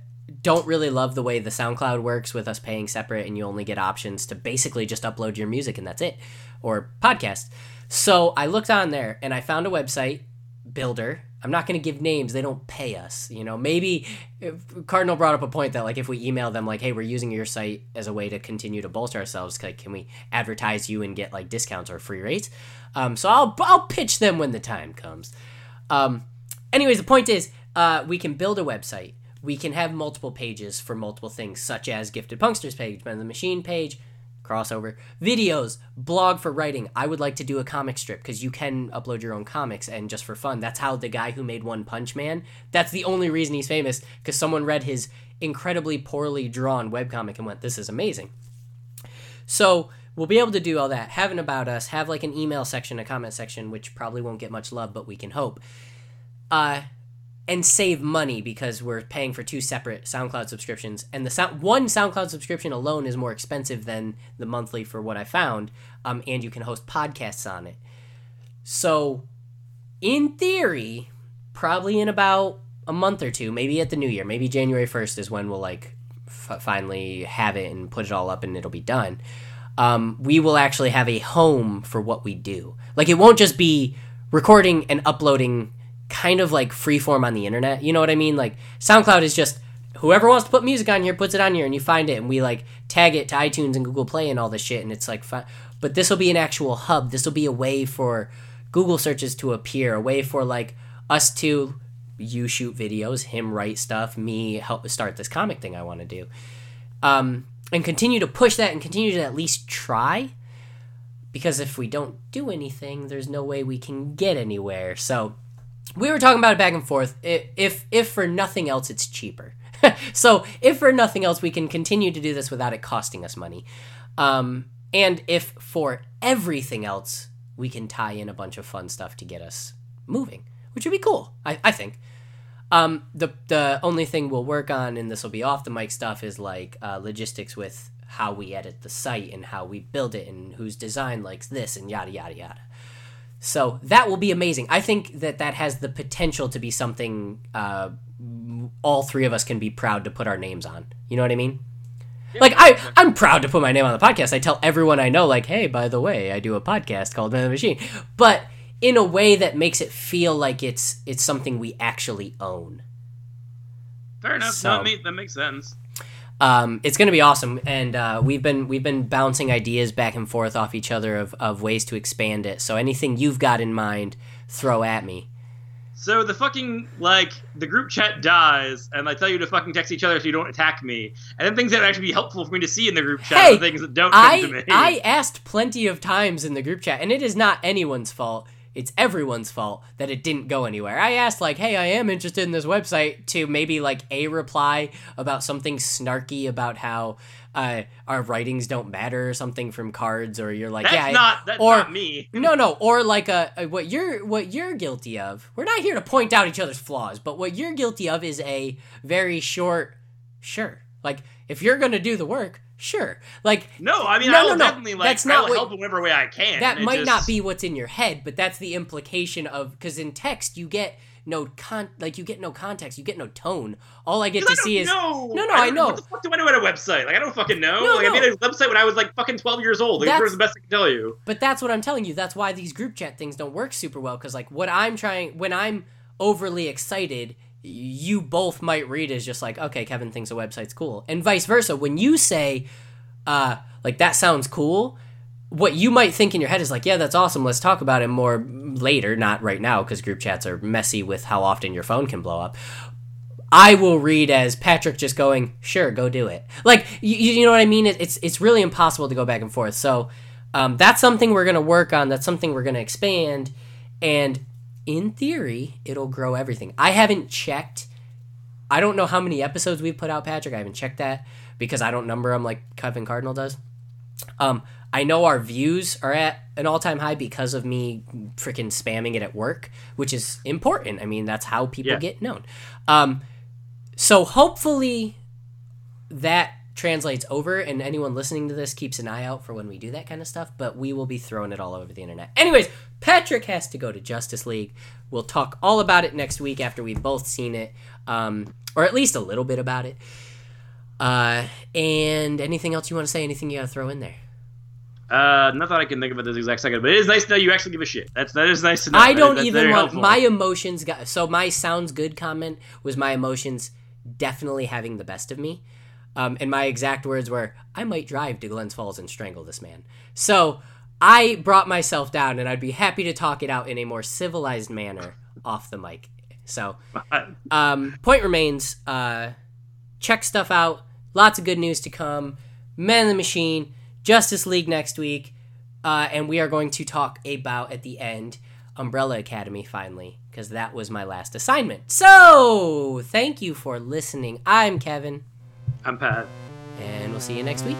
don't really love the way the SoundCloud works with us paying separate and you only get options to basically just upload your music and that's it, or podcast. So I looked on there and I found a website builder. I'm not going to give names; they don't pay us. You know, maybe Cardinal brought up a point that like if we email them like, "Hey, we're using your site as a way to continue to bolster ourselves. Like, can we advertise you and get like discounts or free rates?" Um, so I'll I'll pitch them when the time comes. Um, anyways, the point is, uh, we can build a website. We can have multiple pages for multiple things, such as Gifted Punksters page, Ben the Machine page, crossover, videos, blog for writing. I would like to do a comic strip because you can upload your own comics and just for fun. That's how the guy who made One Punch Man, that's the only reason he's famous because someone read his incredibly poorly drawn webcomic and went, This is amazing. So we'll be able to do all that. Have an about us, have like an email section, a comment section, which probably won't get much love, but we can hope. Uh, and save money because we're paying for two separate SoundCloud subscriptions, and the sound one SoundCloud subscription alone is more expensive than the monthly for what I found. Um, and you can host podcasts on it. So, in theory, probably in about a month or two, maybe at the new year, maybe January first is when we'll like f- finally have it and put it all up and it'll be done. Um, we will actually have a home for what we do. Like it won't just be recording and uploading kind of like freeform on the internet. You know what I mean? Like SoundCloud is just whoever wants to put music on here puts it on here and you find it and we like tag it to iTunes and Google Play and all this shit and it's like fun. But this will be an actual hub. This will be a way for Google searches to appear, a way for like us to you shoot videos, him write stuff, me help start this comic thing I want to do. Um, and continue to push that and continue to at least try because if we don't do anything, there's no way we can get anywhere. So we were talking about it back and forth. If if for nothing else, it's cheaper. so if for nothing else, we can continue to do this without it costing us money. Um, and if for everything else, we can tie in a bunch of fun stuff to get us moving, which would be cool. I, I think. Um, the the only thing we'll work on, and this will be off the mic stuff, is like uh, logistics with how we edit the site and how we build it and whose design likes this and yada yada yada. So that will be amazing. I think that that has the potential to be something uh, all three of us can be proud to put our names on. You know what I mean? Like I, I'm proud to put my name on the podcast. I tell everyone I know, like, hey, by the way, I do a podcast called Man the Machine, but in a way that makes it feel like it's it's something we actually own. Fair enough. So- no, that, make, that makes sense. Um, it's going to be awesome, and uh, we've been we've been bouncing ideas back and forth off each other of, of ways to expand it. So anything you've got in mind, throw at me. So the fucking like the group chat dies, and I tell you to fucking text each other so you don't attack me. And then things that would actually be helpful for me to see in the group chat, Hey, are things that don't come to I me. I asked plenty of times in the group chat, and it is not anyone's fault. It's everyone's fault that it didn't go anywhere. I asked like, "Hey, I am interested in this website." To maybe like a reply about something snarky about how uh, our writings don't matter or something from cards, or you're like, that's "Yeah, not that's or- not me. no, no, or like a, a what you're what you're guilty of. We're not here to point out each other's flaws, but what you're guilty of is a very short, sure. Like if you're gonna do the work, sure. Like No, I mean No, I will no, no. definitely like That's I will what- help in whatever way I can. that might just- not be what's in your head, but that's the implication of because in text you get no con like you get no context, you get no tone. All I get to I see is know. No, no, I don't- know. What the fuck do I know about a website? Like I don't fucking know. No, like no. I made a website when I was like fucking twelve years old. Like that's the best I can tell you. But that's what I'm telling you. That's why these group chat things don't work super well. Because like what I'm trying, when I'm overly excited, you both might read as just like, okay, Kevin thinks a website's cool, and vice versa. When you say, uh, like that sounds cool, what you might think in your head is like, yeah, that's awesome. Let's talk about it more later, not right now, because group chats are messy with how often your phone can blow up. I will read as Patrick just going, "Sure, go do it." Like you, you know what I mean? It, it's it's really impossible to go back and forth. So um, that's something we're gonna work on. That's something we're gonna expand, and in theory, it'll grow everything. I haven't checked. I don't know how many episodes we've put out, Patrick. I haven't checked that because I don't number them like Kevin Cardinal does. Um, I know our views are at an all-time high because of me freaking spamming it at work, which is important. I mean, that's how people Yeah. get known. Um, so hopefully that translates over and anyone listening to this keeps an eye out for when we do that kind of stuff but we will be throwing it all over the internet anyways patrick has to go to justice league we'll talk all about it next week after we've both seen it um, or at least a little bit about it uh, and anything else you want to say anything you gotta throw in there Uh, not that I can think of at this exact second, but it is nice to know you actually give a shit. That's that is nice to know. I don't that's even want helpful. my emotions got so my sounds good comment was my emotions definitely having the best of me. Um, and my exact words were, I might drive to Glens Falls and strangle this man. So I brought myself down and I'd be happy to talk it out in a more civilized manner off the mic. So um, point remains, uh, check stuff out. Lots of good news to come. Men in the Machine, Justice League next week, uh, and we are going to talk about at the end Umbrella Academy finally, because that was my last assignment. So thank you for listening. I'm Kevin, I'm Pat. And we'll see you next week.